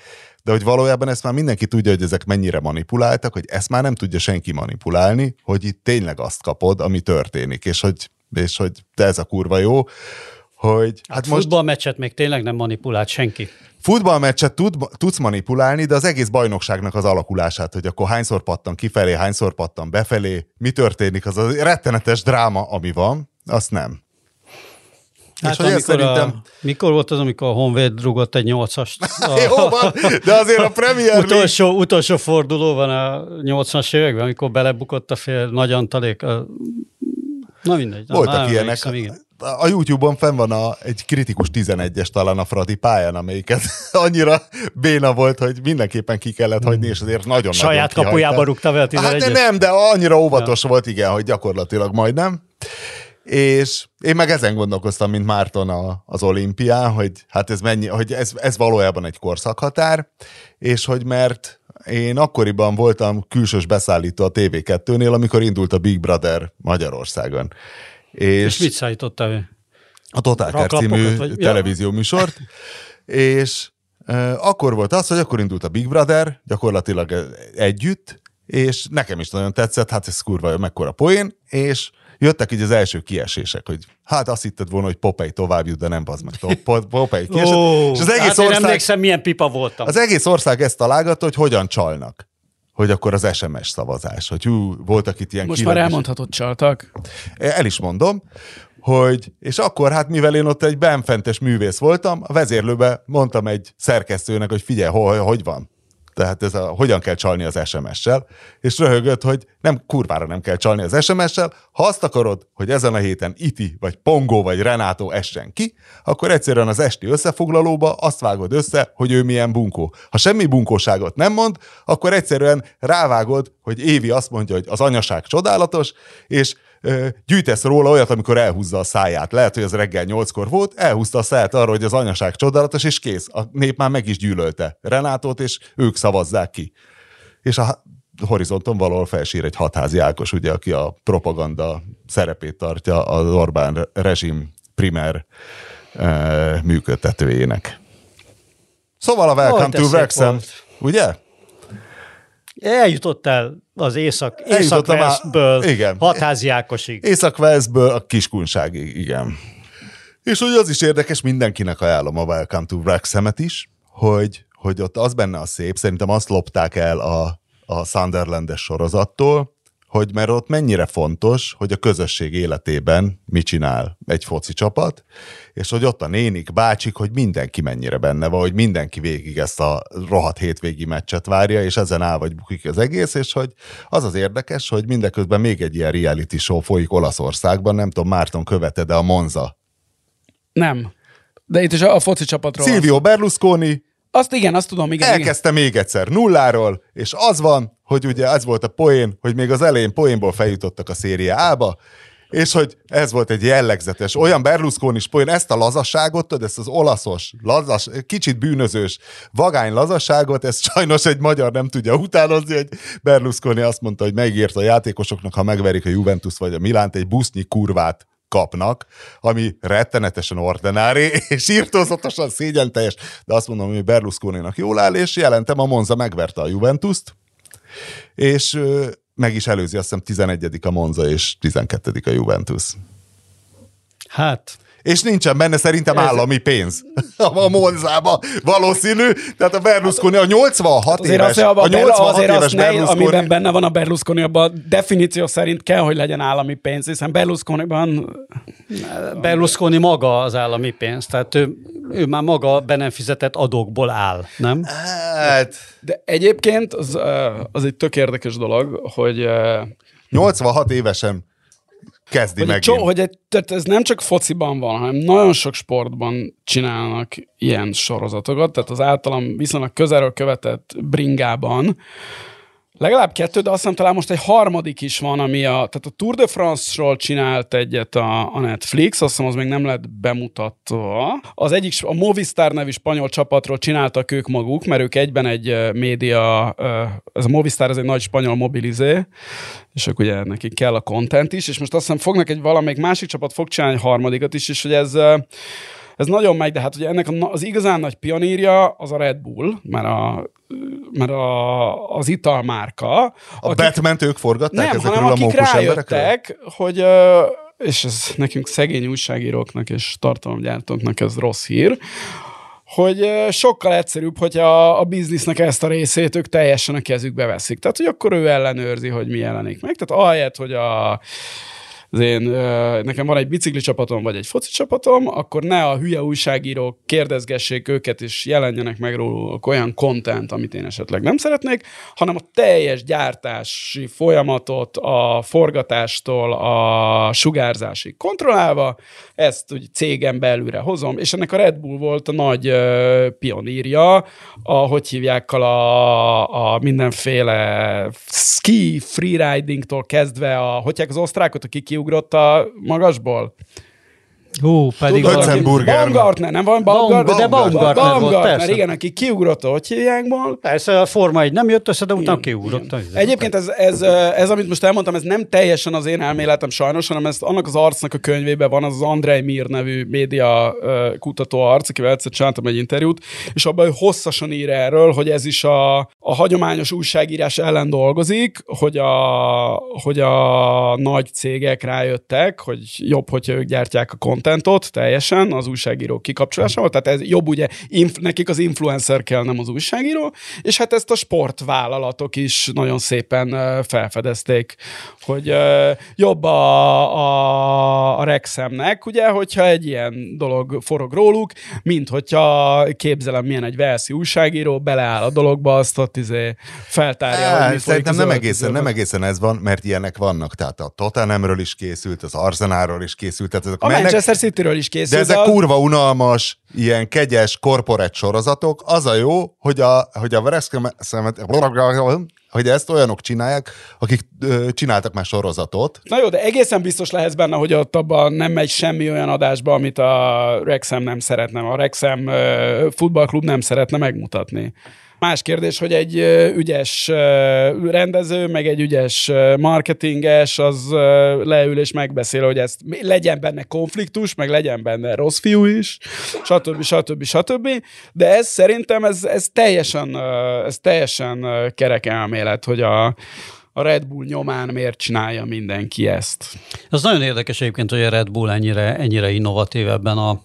de hogy valójában ezt már mindenki tudja, hogy ezek mennyire manipuláltak, hogy ezt már nem tudja senki manipulálni, hogy itt tényleg azt kapod, ami történik, és hogy, és hogy de ez a kurva jó, hogy... Hát, hát most... Futballmeccset még tényleg nem manipulált senki. Futballmeccset tud, tudsz manipulálni, de az egész bajnokságnak az alakulását, hogy akkor hányszor pattan kifelé, hányszor pattan befelé, mi történik, az a rettenetes dráma, ami van, azt nem. Hát és amikor szerintem... a, mikor volt az, amikor a Honvéd rugott egy nyolcast? A... Jó van, de azért a Premier League... utolsó, utolsó forduló van a 80-as években, amikor belebukott a fél nagy antalék. A... Na mindegy. Voltak ilyenek. Igen a YouTube-on fenn van a, egy kritikus 11-es talán a Fradi pályán, amelyiket annyira béna volt, hogy mindenképpen ki kellett hagyni, és azért nagyon Saját nagyon kapujába rúgta vele a Hát de nem, de annyira óvatos ja. volt, igen, hogy gyakorlatilag majdnem. És én meg ezen gondolkoztam, mint Márton a, az olimpián, hogy hát ez mennyi, hogy ez, ez valójában egy korszakhatár, és hogy mert én akkoriban voltam külsős beszállító a TV2-nél, amikor indult a Big Brother Magyarországon. És, és mit szállítottál ő? A Totál című vagy? televízió műsort, és uh, akkor volt az, hogy akkor indult a Big Brother, gyakorlatilag együtt, és nekem is nagyon tetszett, hát ez kurva mekkora poén, és jöttek így az első kiesések, hogy hát azt hitted volna, hogy Popeye tovább jut, de nem az meg. Popeye kiesett. Oh, és az egész hát ország, emlékszem, milyen pipa voltam. Az egész ország ezt találgatta, hogy hogyan csalnak hogy akkor az SMS szavazás, hogy hú, voltak itt ilyen Most már elmondhatod csaltak. El is mondom, hogy, és akkor hát mivel én ott egy benfentes művész voltam, a vezérlőbe mondtam egy szerkesztőnek, hogy figyelj, hogy, hogy van tehát ez a, hogyan kell csalni az SMS-sel, és röhögött, hogy nem kurvára nem kell csalni az SMS-sel, ha azt akarod, hogy ezen a héten Iti, vagy Pongo, vagy Renátó essen ki, akkor egyszerűen az esti összefoglalóba azt vágod össze, hogy ő milyen bunkó. Ha semmi bunkóságot nem mond, akkor egyszerűen rávágod, hogy Évi azt mondja, hogy az anyaság csodálatos, és gyűjtesz róla olyat, amikor elhúzza a száját. Lehet, hogy az reggel nyolckor volt, elhúzta a száját arra, hogy az anyaság csodálatos, és kész. A nép már meg is gyűlölte Renátót, és ők szavazzák ki. És a horizonton valahol felsír egy hatházi Ákos, ugye, aki a propaganda szerepét tartja az Orbán rezsim primer e, működtetőjének. Szóval a Welcome to Wrexham, ugye? Eljutottál az észak, észak igen. hatházi Ákosig. észak a kiskunságig, igen. És hogy az is érdekes, mindenkinek ajánlom a Welcome to Wrexham-et is, hogy, hogy ott az benne a szép, szerintem azt lopták el a, a Sunderlandes sorozattól, hogy mert ott mennyire fontos, hogy a közösség életében mit csinál egy foci csapat, és hogy ott a nénik, bácsik, hogy mindenki mennyire benne van, hogy mindenki végig ezt a rohadt hétvégi meccset várja, és ezen áll vagy bukik az egész, és hogy az az érdekes, hogy mindeközben még egy ilyen reality show folyik Olaszországban, nem tudom, Márton követed, de a Monza Nem. De itt is a, a foci csapatról. Silvio Berlusconi Azt igen, azt tudom, igen. igen. elkezdte még egyszer nulláról, és az van, hogy ugye ez volt a poén, hogy még az elején poénból feljutottak a széria A-ba, és hogy ez volt egy jellegzetes, olyan berlusconi poén, ezt a lazasságot, tudod, ezt az olaszos, lazas, kicsit bűnözős, vagány lazasságot, ezt sajnos egy magyar nem tudja utánozni, hogy Berlusconi azt mondta, hogy megírta a játékosoknak, ha megverik a Juventus vagy a Milánt, egy busznyi kurvát kapnak, ami rettenetesen ordinári, és írtózatosan szégyenteljes, de azt mondom, hogy Berlusconinak jól áll, és jelentem, a Monza megverte a Juventust, és meg is előzi, azt hiszem 11 a Monza, és 12 a Juventus. Hát, És nincsen benne szerintem állami pénz a Monzába. Valószínű. Tehát a Berlusconi a 86 Azért éves, azt, a, a 86 azért éves ne, Berlusconi. amiben benne van a Berlusconi, abban definíció szerint kell, hogy legyen állami pénz, hiszen Berlusconiban Berlusconi maga az állami pénz, tehát ő, ő már maga be nem fizetett adókból áll, nem? Hát, De egyébként az, az egy tök érdekes dolog, hogy, ö, 86 évesen kezdi hogy, csó, hogy egy, tehát ez nem csak fociban van, hanem nagyon sok sportban csinálnak ilyen sorozatokat, tehát az általam viszonylag közelről követett bringában legalább kettő, de azt hiszem talán most egy harmadik is van, ami a, tehát a Tour de France-ról csinált egyet a, a Netflix, azt hiszem az még nem lett bemutatva. Az egyik, a Movistar nevű spanyol csapatról csináltak ők maguk, mert ők egyben egy média, ez a Movistar, ez egy nagy spanyol mobilizé, és akkor ugye nekik kell a content is, és most azt hiszem fognak egy valamelyik másik csapat fog csinálni egy harmadikat is, és hogy ez, ez nagyon megy, de hát ugye ennek az igazán nagy pionírja az a Red Bull, mert, a, mert a, az italmárka. A akik- Batman-t ők forgatták nem, ezekről hanem a akik emberekről? rájöttek, hogy és ez nekünk szegény újságíróknak és tartalomgyártóknak ez rossz hír, hogy sokkal egyszerűbb, hogy a, a biznisznek ezt a részét ők teljesen a kezükbe veszik. Tehát, hogy akkor ő ellenőrzi, hogy mi jelenik meg. Tehát ahelyett, hogy a az én, nekem van egy bicikli csapatom, vagy egy foci csapatom, akkor ne a hülye újságírók kérdezgessék őket, és jelenjenek meg róluk olyan content, amit én esetleg nem szeretnék, hanem a teljes gyártási folyamatot a forgatástól a sugárzásig kontrollálva, ezt úgy cégen belülre hozom, és ennek a Red Bull volt a nagy ö, pionírja, a, hogy hívják a, a mindenféle ski freeridingtól kezdve a, hogy az osztrákot, aki kiugrott a magasból? Hú, pedig Tudod, valaki- Ötzenburger. Baumgartner, nem van Baum- Baumgartner? de Baumgartner volt, Baumgartner, persze. igen, aki kiugrott, a- hogy hívják ból? Persze a Forma 1 nem jött össze, de utána kiugrott. Egyébként ez, ez, ez, amit most elmondtam, ez nem teljesen az én elméletem sajnos, hanem ez annak az arcnak a könyvében van, az az Andrei Mir nevű média kutató arc, akivel egyszer csináltam egy interjút, és abban hosszasan ír erről, hogy ez is a, a hagyományos újságírás ellen dolgozik, hogy a, hogy a nagy cégek rájöttek, hogy jobb, hogyha ők gyártják a kontentot teljesen, az újságírók kikapcsolásával, tehát ez jobb ugye, inf- nekik az influencer kell, nem az újságíró, és hát ezt a sportvállalatok is nagyon szépen felfedezték, hogy jobb a, a, a Rexemnek, ugye, hogyha egy ilyen dolog forog róluk, mint hogyha képzelem, milyen egy Velszi újságíró, beleáll a dologba, azt ott izé feltárja, hogy mi Á, folyik Szerintem nem egészen, nem egészen ez van, mert ilyenek vannak. Tehát a Tottenhamről is készült, az Arsenalról is készült. Tehát ezek A mennek, Manchester City-ről is készült. de ezek kurva unalmas, ilyen kegyes, korporát sorozatok. Az a jó, hogy a, hogy a Wrexham- hogy ezt olyanok csinálják, akik ö, csináltak már sorozatot. Na jó, de egészen biztos lehetsz benne, hogy ott abban nem megy semmi olyan adásba, amit a Rexham nem szeretne, a Rexham futballklub nem szeretne megmutatni. Más kérdés, hogy egy ügyes rendező, meg egy ügyes marketinges, az leül és megbeszél, hogy ezt legyen benne konfliktus, meg legyen benne rossz fiú is, stb. stb. stb. De ez szerintem ez, ez teljesen, ez teljesen kerek elmélet, hogy a, a Red Bull nyomán miért csinálja mindenki ezt. Az nagyon érdekes egyébként, hogy a Red Bull ennyire, ennyire innovatív ebben a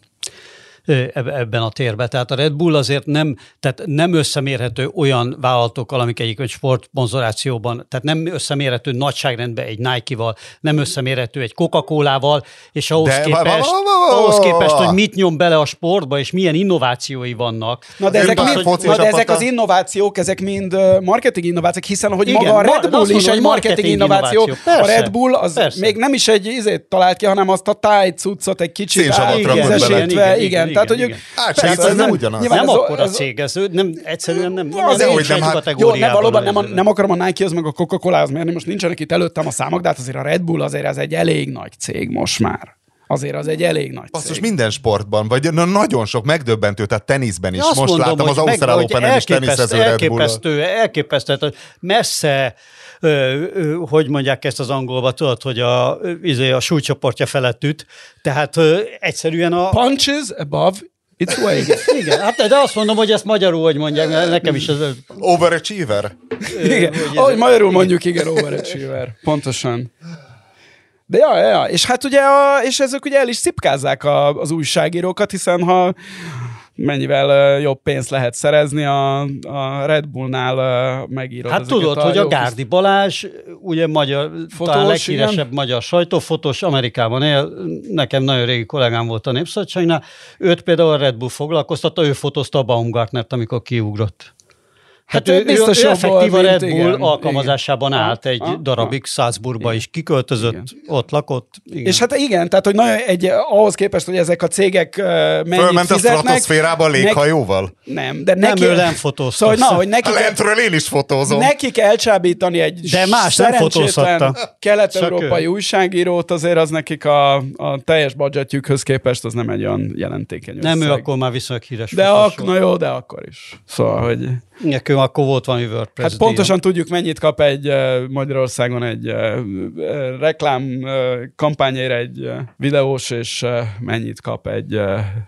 ebben a térben. Tehát a Red Bull azért nem, tehát nem összemérhető olyan vállalatokkal, amik egyik sportponzorációban, tehát nem összemérhető nagyságrendben egy Nike-val, nem összemérhető egy Coca-Colával, és ahhoz De- képest, va- va- va- va- ahhoz képest, hogy mit nyom bele a sportba, és milyen innovációi vannak. Na de, ezek, mind, na de ezek az innovációk, ezek mind marketing innovációk, hiszen hogy Igen, maga a Red Bull is mondom, egy marketing marketing innováció. innováció. A Persze, Red Bull az persze. még nem is egy izét talált ki, hanem azt a táj cuccot egy kicsit Szénsavat Igen, rakott bele. Igen, tehát hogy ők... igen. Hát, persze, segít, ez nem ugyanaz. nem akkora cég, ez nem, egyszerűen nem, nem, Azért, nem hogy hát- Jó, ne, valóban nem, nem akarom a Nike-hoz meg a Coca-Colához mérni, most nincsenek itt előttem a számok, de hát azért a Red Bull azért ez egy elég nagy cég most már. Azért az egy elég nagy Basszus, cég. minden sportban, vagy na, nagyon sok megdöbbentő, tehát teniszben is. Most mondom, láttam az Ausztrál Open-en is teniszező Red bull elképesztő, elképesztő, tehát messze, hogy mondják ezt az angolba, tudod, hogy a, izé, a súlycsoportja felett üt, tehát egyszerűen a... Punches above its weight. Igen, hát de azt mondom, hogy ezt magyarul, hogy mondják, mert nekem is ez... Overachiever? Igen. Ahogy magyarul mondjuk, igen, overachiever. Pontosan. De ja, ja, ja, és hát ugye, a, és ezek ugye el is szipkázzák a, az újságírókat, hiszen ha mennyivel jobb pénzt lehet szerezni, a, a Red Bullnál megírod Hát tudod, hogy a jó kis- Gárdi Balázs, ugye magyar, Fotós, fotós, talán leghíresebb igen. magyar sajtófotós, Amerikában él, nekem nagyon régi kollégám volt a Népszabadságnál, őt például a Red Bull foglalkoztatta, ő fotózta a Baumgartnert, amikor kiugrott. Hát Hát, ő ő, biztos ő jobb effektív a Red Bull igen, alkalmazásában igen. állt egy ah, darabig Salzburgba is, kiköltözött, Igen. ott lakott. Igen. És hát igen, tehát hogy nagyon egy, ahhoz képest, hogy ezek a cégek uh, mennyit Fölment a fizetnek, stratoszférába a nek- léghajóval? Nem, de nem, neki... ő nem fotózta. Szóval, na, hogy neki, Lentről én is fotózom. nekik elcsábítani egy De más nem szerencsétlen fotózhatta. kelet-európai ő. újságírót, azért az nekik a, a teljes budgetjükhöz képest az nem egy olyan jelentékeny nem ő összeg. akkor már viszonylag híres De fotós ak, volt. na jó, de akkor is. Szóval, hogy... Nekünk akkor volt valami WordPress Hát pontosan tudjuk, mennyit kap egy Magyarországon egy reklám kampányért egy videós, és mennyit kap egy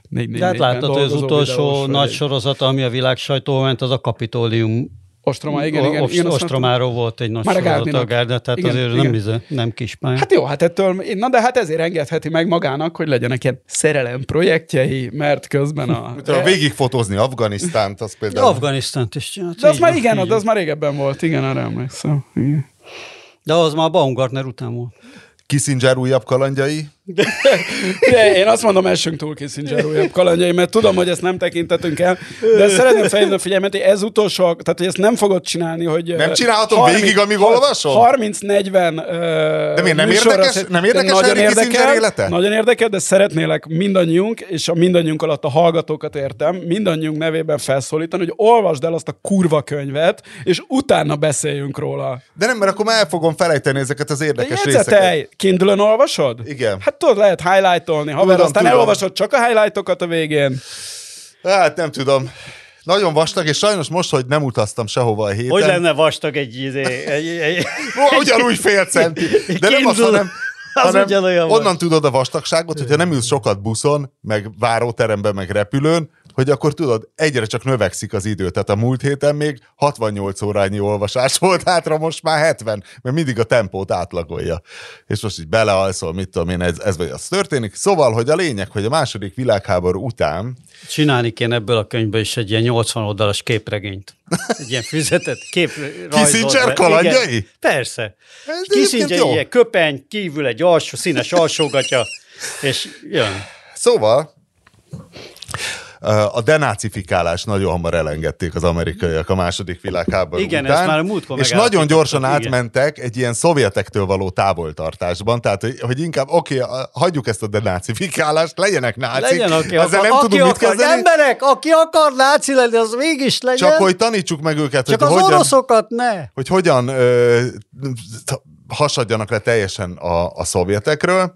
négy, négy, hát négyben láttad, hogy az utolsó videós, nagy egy sorozat, ami a világ sajtóban ment, az a Kapitólium. Ostroma, igen, igen. Ost- igen azt Ostromáról volt egy nagy Már a sorozat a. Gárda, tehát Igen, azért igen. nem, bizony, nem kispály. Hát jó, hát ettől, na de hát ezért engedheti meg magának, hogy legyenek ilyen szerelem projektjei, mert közben a... Tudom, végigfotózni Afganisztánt, az például. Afganisztánt is csinált. De az már igen, az van. már régebben volt, igen, arra emlékszem. Igen. De az már Baumgartner után volt. Kissinger újabb kalandjai. De én azt mondom, essünk túl Kissinger újabb kalandjai, mert tudom, hogy ezt nem tekintetünk el, de szeretném felhívni a figyelmet, hogy ez utolsó, tehát hogy ezt nem fogod csinálni, hogy... Nem csinálhatom végig, amíg olvasom? 30-40 De miért nem érdekes- nem érdekes Henry Kissinger élete? Nagyon érdekel, de szeretnélek mindannyiunk, és a mindannyiunk alatt a hallgatókat értem, mindannyiunk nevében felszólítani, hogy olvasd el azt a kurva könyvet, és utána beszéljünk róla. De nem, mert akkor már el fogom felejteni ezeket az De érdekes részeket. jegyzetelj! Kindle-ön olvasod? Igen. Hát tudod, lehet highlightolni, haver, Tudom, aztán tudom. elolvasod csak a highlightokat a végén. Hát nem tudom. Nagyon vastag, és sajnos most, hogy nem utaztam sehova a héten. Hogy lenne vastag egy, izé- egy, egy, Ugyanúgy fél centi. De nem az, hanem, Az hanem ugyanolyan onnan tudod a vastagságot, hogyha nem ülsz sokat buszon, meg váróteremben, meg repülőn, hogy akkor tudod, egyre csak növekszik az idő. Tehát a múlt héten még 68 órányi olvasás volt hátra, most már 70, mert mindig a tempót átlagolja. És most így belealszol, mit tudom én, ez, ez vagy az történik. Szóval, hogy a lényeg, hogy a második világháború után Csinálni kéne ebből a könyvből is egy ilyen 80 oldalas képregényt. Egy ilyen füzetet, kép Kissinger kalandjai? Persze. Ez egyébként Kissinger ilyen köpeny, kívül egy alsó, színes alsógatja, és jön. Szóval, a denácifikálás nagyon hamar elengedték az amerikaiak a második világháború Igen, után. ezt már a múltkor És nagyon gyorsan igen. átmentek egy ilyen szovjetektől való távoltartásban, tehát hogy, hogy inkább oké, okay, hagyjuk ezt a denácifikálást, legyenek nácik, Legyen, aki ezzel akar, nem aki tudunk mit akar, kezdeni, emberek, aki akar náci lenni, az mégis legyen. csak hogy tanítsuk meg őket, csak hogy az hogyan, oroszokat ne. hogy hogyan ö, hasadjanak le teljesen a, a szovjetekről,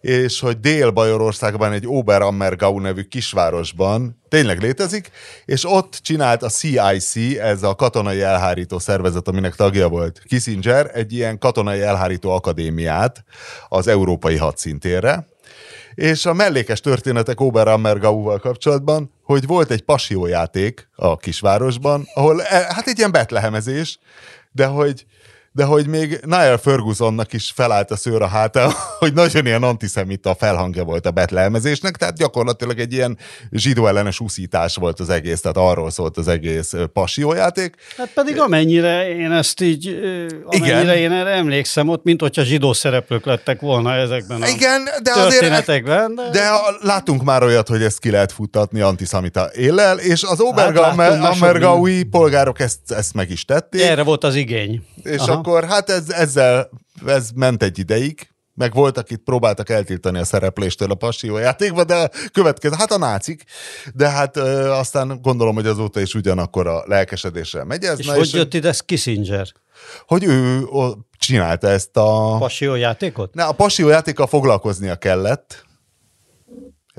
és hogy Dél-Bajorországban egy Oberammergau nevű kisvárosban tényleg létezik, és ott csinált a CIC, ez a katonai elhárító szervezet, aminek tagja volt Kissinger, egy ilyen katonai elhárító akadémiát az európai hadszintérre, és a mellékes történetek Oberammergau-val kapcsolatban, hogy volt egy pasiójáték a kisvárosban, ahol, eh, hát egy ilyen betlehemezés, de hogy de hogy még Niall Fergusonnak is felállt a szőr a háta, hogy nagyon ilyen antiszemita felhangja volt a betlelmezésnek, tehát gyakorlatilag egy ilyen zsidó ellenes úszítás volt az egész, tehát arról szólt az egész passiójáték. Hát pedig amennyire én ezt így, amennyire Igen. én erre emlékszem, ott mint hogyha zsidó szereplők lettek volna ezekben a Igen, de történetekben. De... de látunk már olyat, hogy ezt ki lehet futtatni antiszemita éllel, és az Obergaui hát polgárok ezt, ezt meg is tették. Erre volt az igény. És Aha. akkor hát ez, ezzel ez ment egy ideig, meg voltak itt, próbáltak eltiltani a szerepléstől a passió játékba, de következő, hát a nácik, de hát ö, aztán gondolom, hogy azóta is ugyanakkor a lelkesedéssel megy ez. És Na, hogy és jött ide Kissinger? Hogy ő csinálta ezt a... Passió játékot? Ne, a passió játékkal foglalkoznia kellett,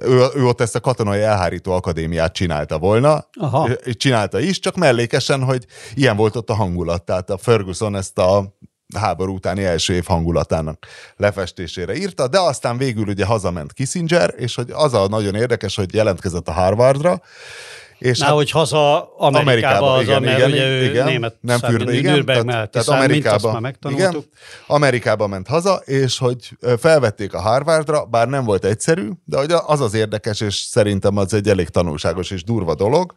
ő, ő ott ezt a katonai elhárító akadémiát csinálta volna, Aha. csinálta is, csak mellékesen, hogy ilyen volt ott a hangulat, tehát a Ferguson ezt a háború utáni első év hangulatának lefestésére írta, de aztán végül ugye hazament Kissinger, és hogy az a nagyon érdekes, hogy jelentkezett a Harvardra, és Na, hát, hogy haza Amerikába, Amerikába az, igen, mert igen, ugye ő igen, német nem fürde, igen, tehát, tehát Amerikába, igen, Amerikába ment haza, és hogy felvették a Harvardra, bár nem volt egyszerű, de hogy az az érdekes, és szerintem az egy elég tanulságos és durva dolog,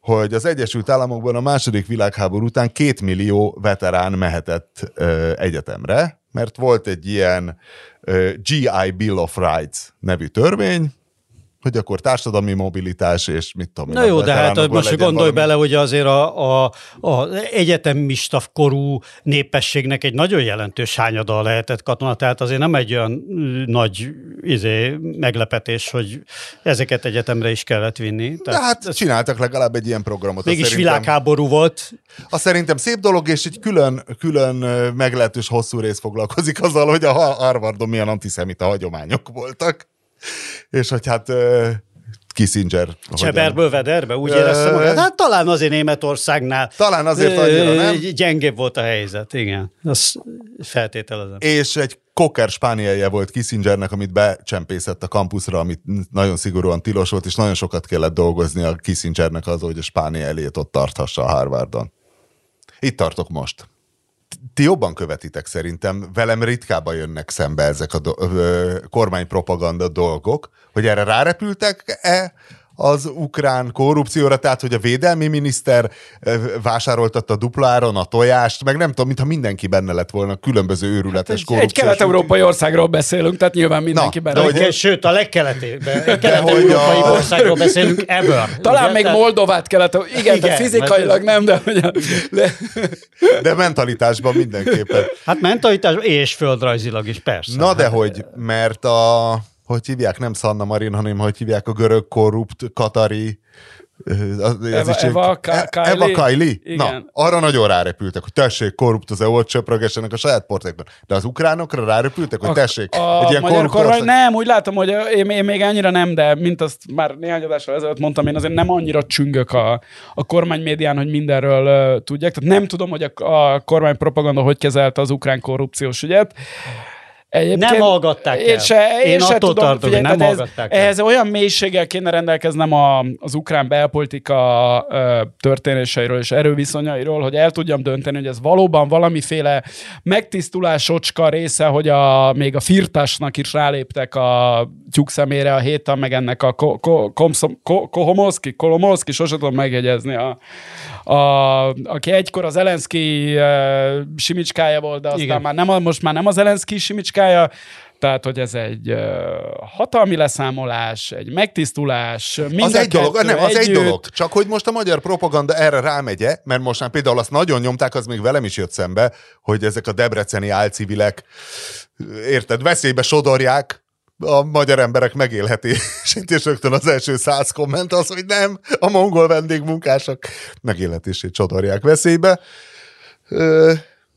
hogy az Egyesült Államokban a második világháború után két millió veterán mehetett ö, egyetemre, mert volt egy ilyen ö, GI Bill of Rights nevű törvény, hogy akkor társadalmi mobilitás, és mit tudom Na jó, de hát most gondolj valami... bele, hogy azért a, a, a egyetemista korú népességnek egy nagyon jelentős hányada lehetett katona, tehát azért nem egy olyan nagy izé, meglepetés, hogy ezeket egyetemre is kellett vinni. Tehát de hát ez... csináltak legalább egy ilyen programot. Mégis világháború volt. A szerintem szép dolog, és egy külön, külön meglehetős hosszú rész foglalkozik azzal, hogy a Harvardon milyen antiszemita hagyományok voltak és hogy hát Kissinger. Cseberből vederbe, úgy érezte magát? Hát talán azért Németországnál. Talán azért annyira nem. Gyengébb volt a helyzet, igen. Azt feltételezem. És egy koker spánielje volt Kissingernek, amit becsempészett a kampuszra, amit nagyon szigorúan tilos volt, és nagyon sokat kellett dolgozni a Kissingernek az, hogy a spánielét ott tarthassa a Harvardon. Itt tartok most ti jobban követitek szerintem, velem ritkába jönnek szembe ezek a do- ö, kormánypropaganda dolgok, hogy erre rárepültek-e az ukrán korrupcióra, tehát hogy a védelmi miniszter vásároltatta dupláron a tojást, meg nem tudom, mintha mindenki benne lett volna különböző őrületes hát Egy kelet-európai országról beszélünk, tehát nyilván mindenki Na, benne. De hogy, sőt, a legkeletében, kelet-európai a... országról beszélünk ebből. Talán ugye, még tehát... Moldovát kelet, igen, igen fizikailag nem, de, de... de mentalitásban mindenképpen. Hát mentalitásban és földrajzilag is, persze. Na de hogy, mert a hogy hívják, nem Sanna Marin, hanem hogy hívják a görög korrupt, katari, ez Eva, is Eva, e- Kylie. Eva Kylie? Igen. Na, arra nagyon rárepültek, hogy tessék, korrupt az EU-t csöprögessenek a saját portékban. De az ukránokra rárepültek, hogy tessék, a, egy ilyen korrupt kormány, ország... Nem, úgy látom, hogy én, én, még annyira nem, de mint azt már néhány adással ezelőtt mondtam, én azért nem annyira csüngök a, a kormány médián, hogy mindenről uh, tudják. Tehát nem tudom, hogy a, a kormány propaganda hogy kezelte az ukrán korrupciós ügyet. Egyébként nem hallgatták el. Én, se, én, én se attól tudom, tartom, figyelj, nem hallgatták ez, el. Ehhez olyan mélységgel kéne rendelkeznem a, az ukrán belpolitika ö, történéseiről és erőviszonyairól, hogy el tudjam dönteni, hogy ez valóban valamiféle megtisztulásocska része, hogy a, még a firtásnak is ráléptek a tyúk szemére a héten, meg ennek a ko, ko, komszom, ko, Kohomolszki, Kolomolszki, sosem tudom megjegyezni, a, a, aki egykor az Elenszki uh, simicskája volt, de aztán Igen. már nem, most már nem az Elenszki simicskája, tehát, hogy ez egy uh, hatalmi leszámolás, egy megtisztulás, Az egy dolog, nem, az együtt. egy dolog. Csak hogy most a magyar propaganda erre rámegye, mert most már például azt nagyon nyomták, az még velem is jött szembe, hogy ezek a debreceni álcivilek, érted, veszélybe sodorják a magyar emberek megélhetését, és rögtön az első száz komment az, hogy nem, a mongol vendégmunkások megélhetését csodorják veszélybe.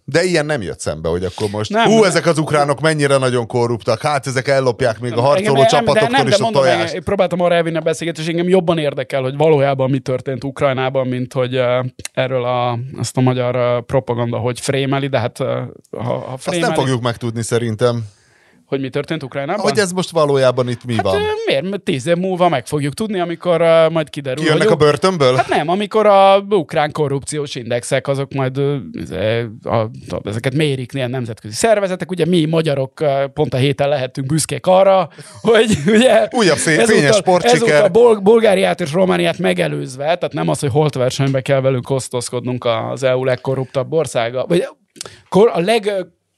De ilyen nem jött szembe, hogy akkor most nem, hú, nem. ezek az ukránok mennyire nagyon korruptak, hát ezek ellopják még a harcoló engem, csapatoktól nem, is de a mondom, tojást. Én próbáltam arra elvinni a beszélgetést, és engem jobban érdekel, hogy valójában mi történt Ukrajnában, mint hogy uh, erről a, azt a magyar uh, propaganda hogy frémeli, de hát uh, ha, ha frémeli... Azt nem fogjuk megtudni szerintem Hogy mi történt Ukrajnában? Hogy ez most valójában itt mi hát, van? miért? Tíz év múlva meg fogjuk tudni, amikor uh, majd kiderül, Kijönnek a hogy... börtönből? Hát nem, amikor a ukrán korrupciós indexek, azok majd ö, a, a, ezeket mérik ilyen nemzetközi szervezetek. Ugye mi magyarok pont a héten lehetünk büszkék arra, hogy ugye Újabb szép, fényes sportsiker. ezúttal Bul- Bulgáriát és Romániát megelőzve, tehát nem az, hogy holt versenybe kell velünk osztozkodnunk az EU legkorruptabb országa, vagy a leg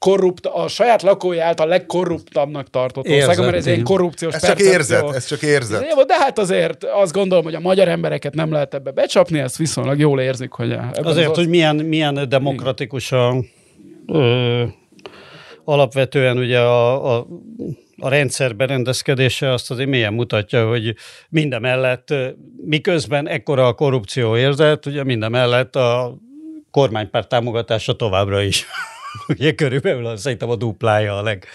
korrupt, a saját lakói által legkorruptabbnak tartott ország, Érzet, mert ez egy korrupciós Ez csak érzet, ez csak érzet. Jó, de hát azért azt gondolom, hogy a magyar embereket nem lehet ebbe becsapni, ezt viszonylag jól érzik, hogy Azért, az hogy milyen, milyen demokratikus a, ö, alapvetően ugye a, a, a rendszer berendezkedése azt azért milyen mutatja, hogy minden mellett, ö, miközben ekkora a korrupció érzet, ugye minden mellett a kormánypárt támogatása továbbra is. Ugye körülbelül az, szerintem a duplája a, leg,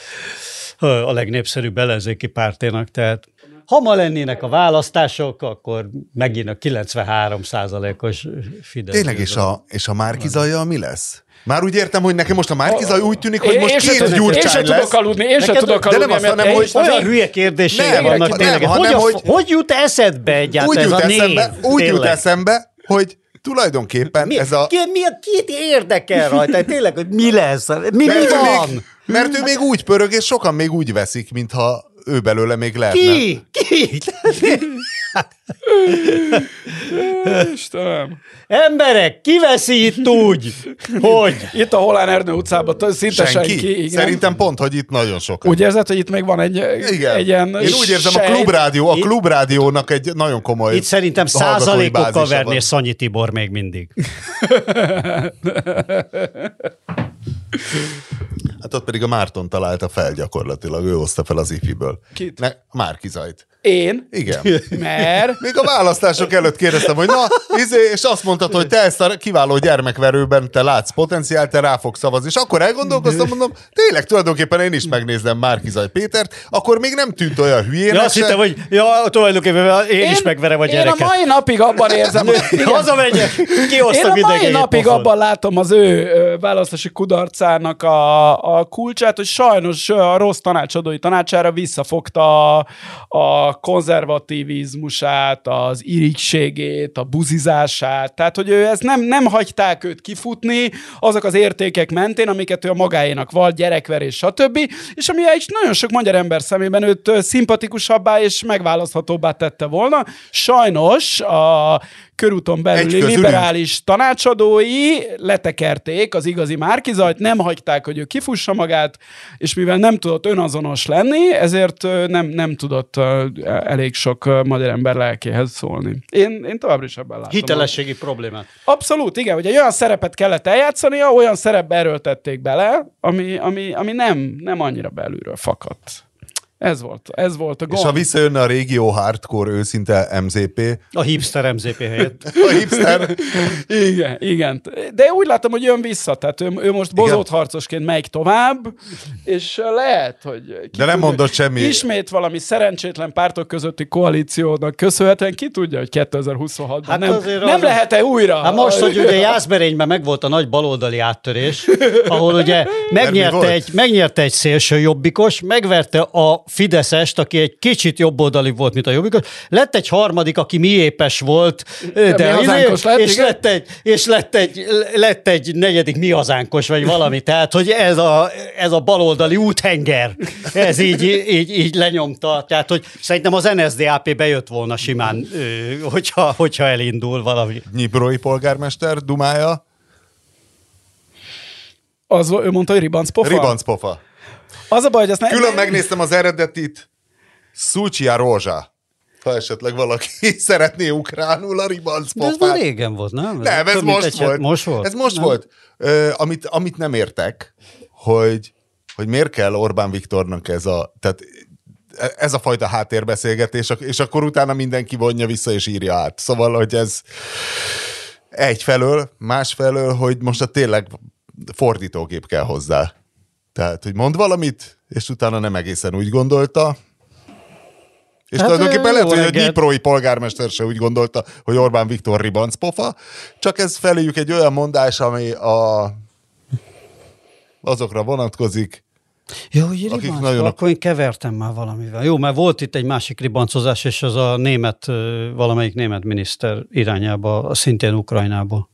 a legnépszerűbb ellenzéki párténak, tehát ha ma lennének a választások, akkor megint a 93 os Fidesz. Tényleg, és a, és a Márkizajjal mi lesz? Már úgy értem, hogy nekem most a Márkizaj úgy tűnik, hogy most két tudok- Én gyurcsány sem lesz. tudok aludni, én sem tudok de nem aludni, azt, hanem, hogy Olyan hülye kérdései Nem, vannak nem, tényleg. hanem, hogy, hogy- hogy jut eszedbe Úgy egyáltalán jut ez a név? eszembe, úgy jut Tényleg. eszembe, hogy tulajdonképpen Mi, ez a... ki, mi a két érdekel rajta? Tényleg, hogy mi lesz? Mi, mi van? még, mert ő még úgy pörög, és sokan még úgy veszik, mintha ő belőle még lehetne. Ki? Ki? Istenem. Emberek, ki veszi itt úgy, hogy... Itt a Holán Ernő utcában szinte senki. Senki? igen. Szerintem pont, hogy itt nagyon sokan. Úgy érzed, hogy itt még van egy, Igen. egy ilyen Én úgy érzem, a sejt. klubrádió, a klubrádiónak egy nagyon komoly Itt szerintem százalékokkal verné. Szanyi Tibor még mindig. Hát ott pedig a Márton találta fel gyakorlatilag, ő hozta fel az ifiből. Kit? Ne, Márkizajt. Én, Igen. mert Még a választások előtt kérdeztem, hogy na, izé, és azt mondtad, hogy te ezt a kiváló gyermekverőben te látsz potenciált, te rá fogsz szavazni. És akkor elgondolkoztam, mondom, tényleg tulajdonképpen én is megnézem Márkizaj Pétert, akkor még nem tűnt olyan hülyének Ja, azt hittem, hogy ja, tulajdonképpen én, én is megverem a Én gyereket. a mai napig abban érzem, hogy igen, Hazamegyek, Én kihoztam a mai napig pofon. abban látom az ő választási kudarcának a, a kulcsát, hogy sajnos a rossz tanácsadói tanácsára visszafogta a, a konzervativizmusát, az irigségét, a buzizását. Tehát, hogy ő ezt nem, nem hagyták őt kifutni azok az értékek mentén, amiket ő a magáénak val, gyerekverés, stb. És ami is nagyon sok magyar ember szemében őt szimpatikusabbá és megválaszthatóbbá tette volna. Sajnos a körúton belüli Egy liberális tanácsadói letekerték az igazi márkizajt, nem hagyták, hogy ő kifussa magát, és mivel nem tudott önazonos lenni, ezért nem, nem tudott elég sok magyar ember lelkéhez szólni. Én, én továbbra is ebben látom. Hitelességi problémát. Abszolút, igen, hogy egy olyan szerepet kellett eljátszania, olyan szerepbe erőltették bele, ami, ami, ami nem, nem annyira belülről fakadt. Ez volt, ez volt a És gond. ha visszajönne a régió hardcore őszinte MZP, A hipster MZP helyett. a hipster, Igen, igen. De úgy látom, hogy jön vissza, tehát ő, ő most bozót harcosként megy tovább, és lehet, hogy... ki De nem mondott semmi. Ismét valami szerencsétlen pártok közötti koalíciónak köszönhetően ki tudja, hogy 2026-ban Hát nem, nem az- lehet-e újra? Hát most, hogy ugye Jászberényben megvolt a nagy baloldali áttörés, ahol ugye megnyerte egy, megnyerte egy szélső jobbikos, megverte a Fideszest, aki egy kicsit jobboldali volt, mint a jobbikos, lett egy harmadik, aki miépes volt, de, mi izé- lett, és, igen. lett egy, és lett egy, lett egy negyedik mi hazánkos, vagy valami. Tehát, hogy ez a, ez a baloldali úthenger, ez így, így, így lenyomta. Tehát, hogy szerintem az NSDAP bejött volna simán, hogyha, hogyha elindul valami. Nyiprói polgármester dumája, Az, ő mondta, hogy ribancpofa? ribancpofa. Az a baj, hogy ezt nem... Külön megnéztem az eredetit, Szucsia Rózsa. Ha esetleg valaki szeretné ukránul a De ez már régen volt, nem? Nem, ez több most egy het- volt. Most volt? Ez most Nem? volt. Ö, amit, amit nem értek, hogy, hogy miért kell Orbán Viktornak ez a, tehát ez a fajta háttérbeszélgetés, és akkor utána mindenki vonja vissza és írja át. Szóval, hogy ez egyfelől, másfelől, hogy most a tényleg fordítógép kell hozzá. Tehát, hogy mond valamit, és utána nem egészen úgy gondolta, és Hát, tulajdonképpen lehet, hogy a reggelt. Nyiprói polgármester se úgy gondolta, hogy Orbán Viktor ribancpofa, csak ez feléjük egy olyan mondás, ami a, azokra vonatkozik, Jó, hogy Akik ribanc, nagyon- akkor én kevertem már valamivel. Jó, mert volt itt egy másik ribancozás, és az a német, valamelyik német miniszter irányába, szintén Ukrajnából.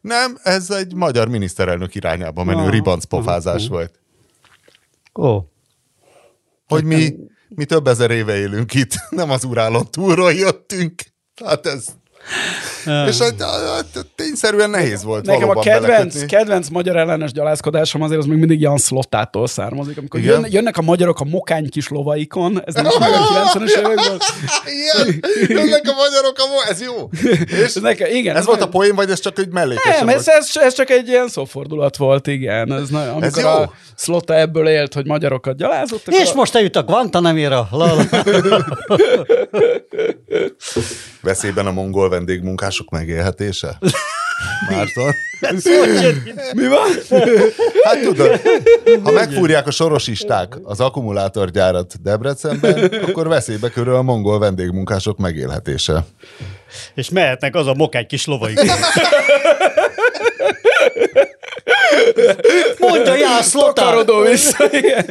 Nem, ez egy magyar miniszterelnök irányába menő Aha, ribancpofázás volt. Ó, Hogy mi, mi több ezer éve élünk itt, nem az Urálon túlról jöttünk. Hát ez... És hát, hát, tényszerűen nehéz volt Nekem a kedvenc, belekötni. kedvenc magyar ellenes gyalázkodásom azért az még mindig Jan Szlottától származik. Amikor Igen? jön, jönnek a magyarok a mokány kis lovaikon, ez nem is meg a 90-es évekből. Igen, jönnek a magyarok, a mo- ez jó. És Ez nekem, igen, ez volt a poén, vagy ez csak egy mellékes? Nem, ez, ez, ez, csak egy ilyen szófordulat volt, igen. Ez nagyon, amikor jó. a Szlotta ebből élt, hogy magyarokat gyalázott. akkor és a- most eljut a Guantanamera. Veszélyben a mongol vendégmunkások megélhetése? Márton? Mi van? Hát tudod, ha megfúrják a sorosisták az akkumulátorgyárat Debrecenben, akkor veszélybe körül a mongol vendégmunkások megélhetése. és mehetnek az a mokány kis lovaik. Mondja, Jász Lothar! Takarodó vissza, igen.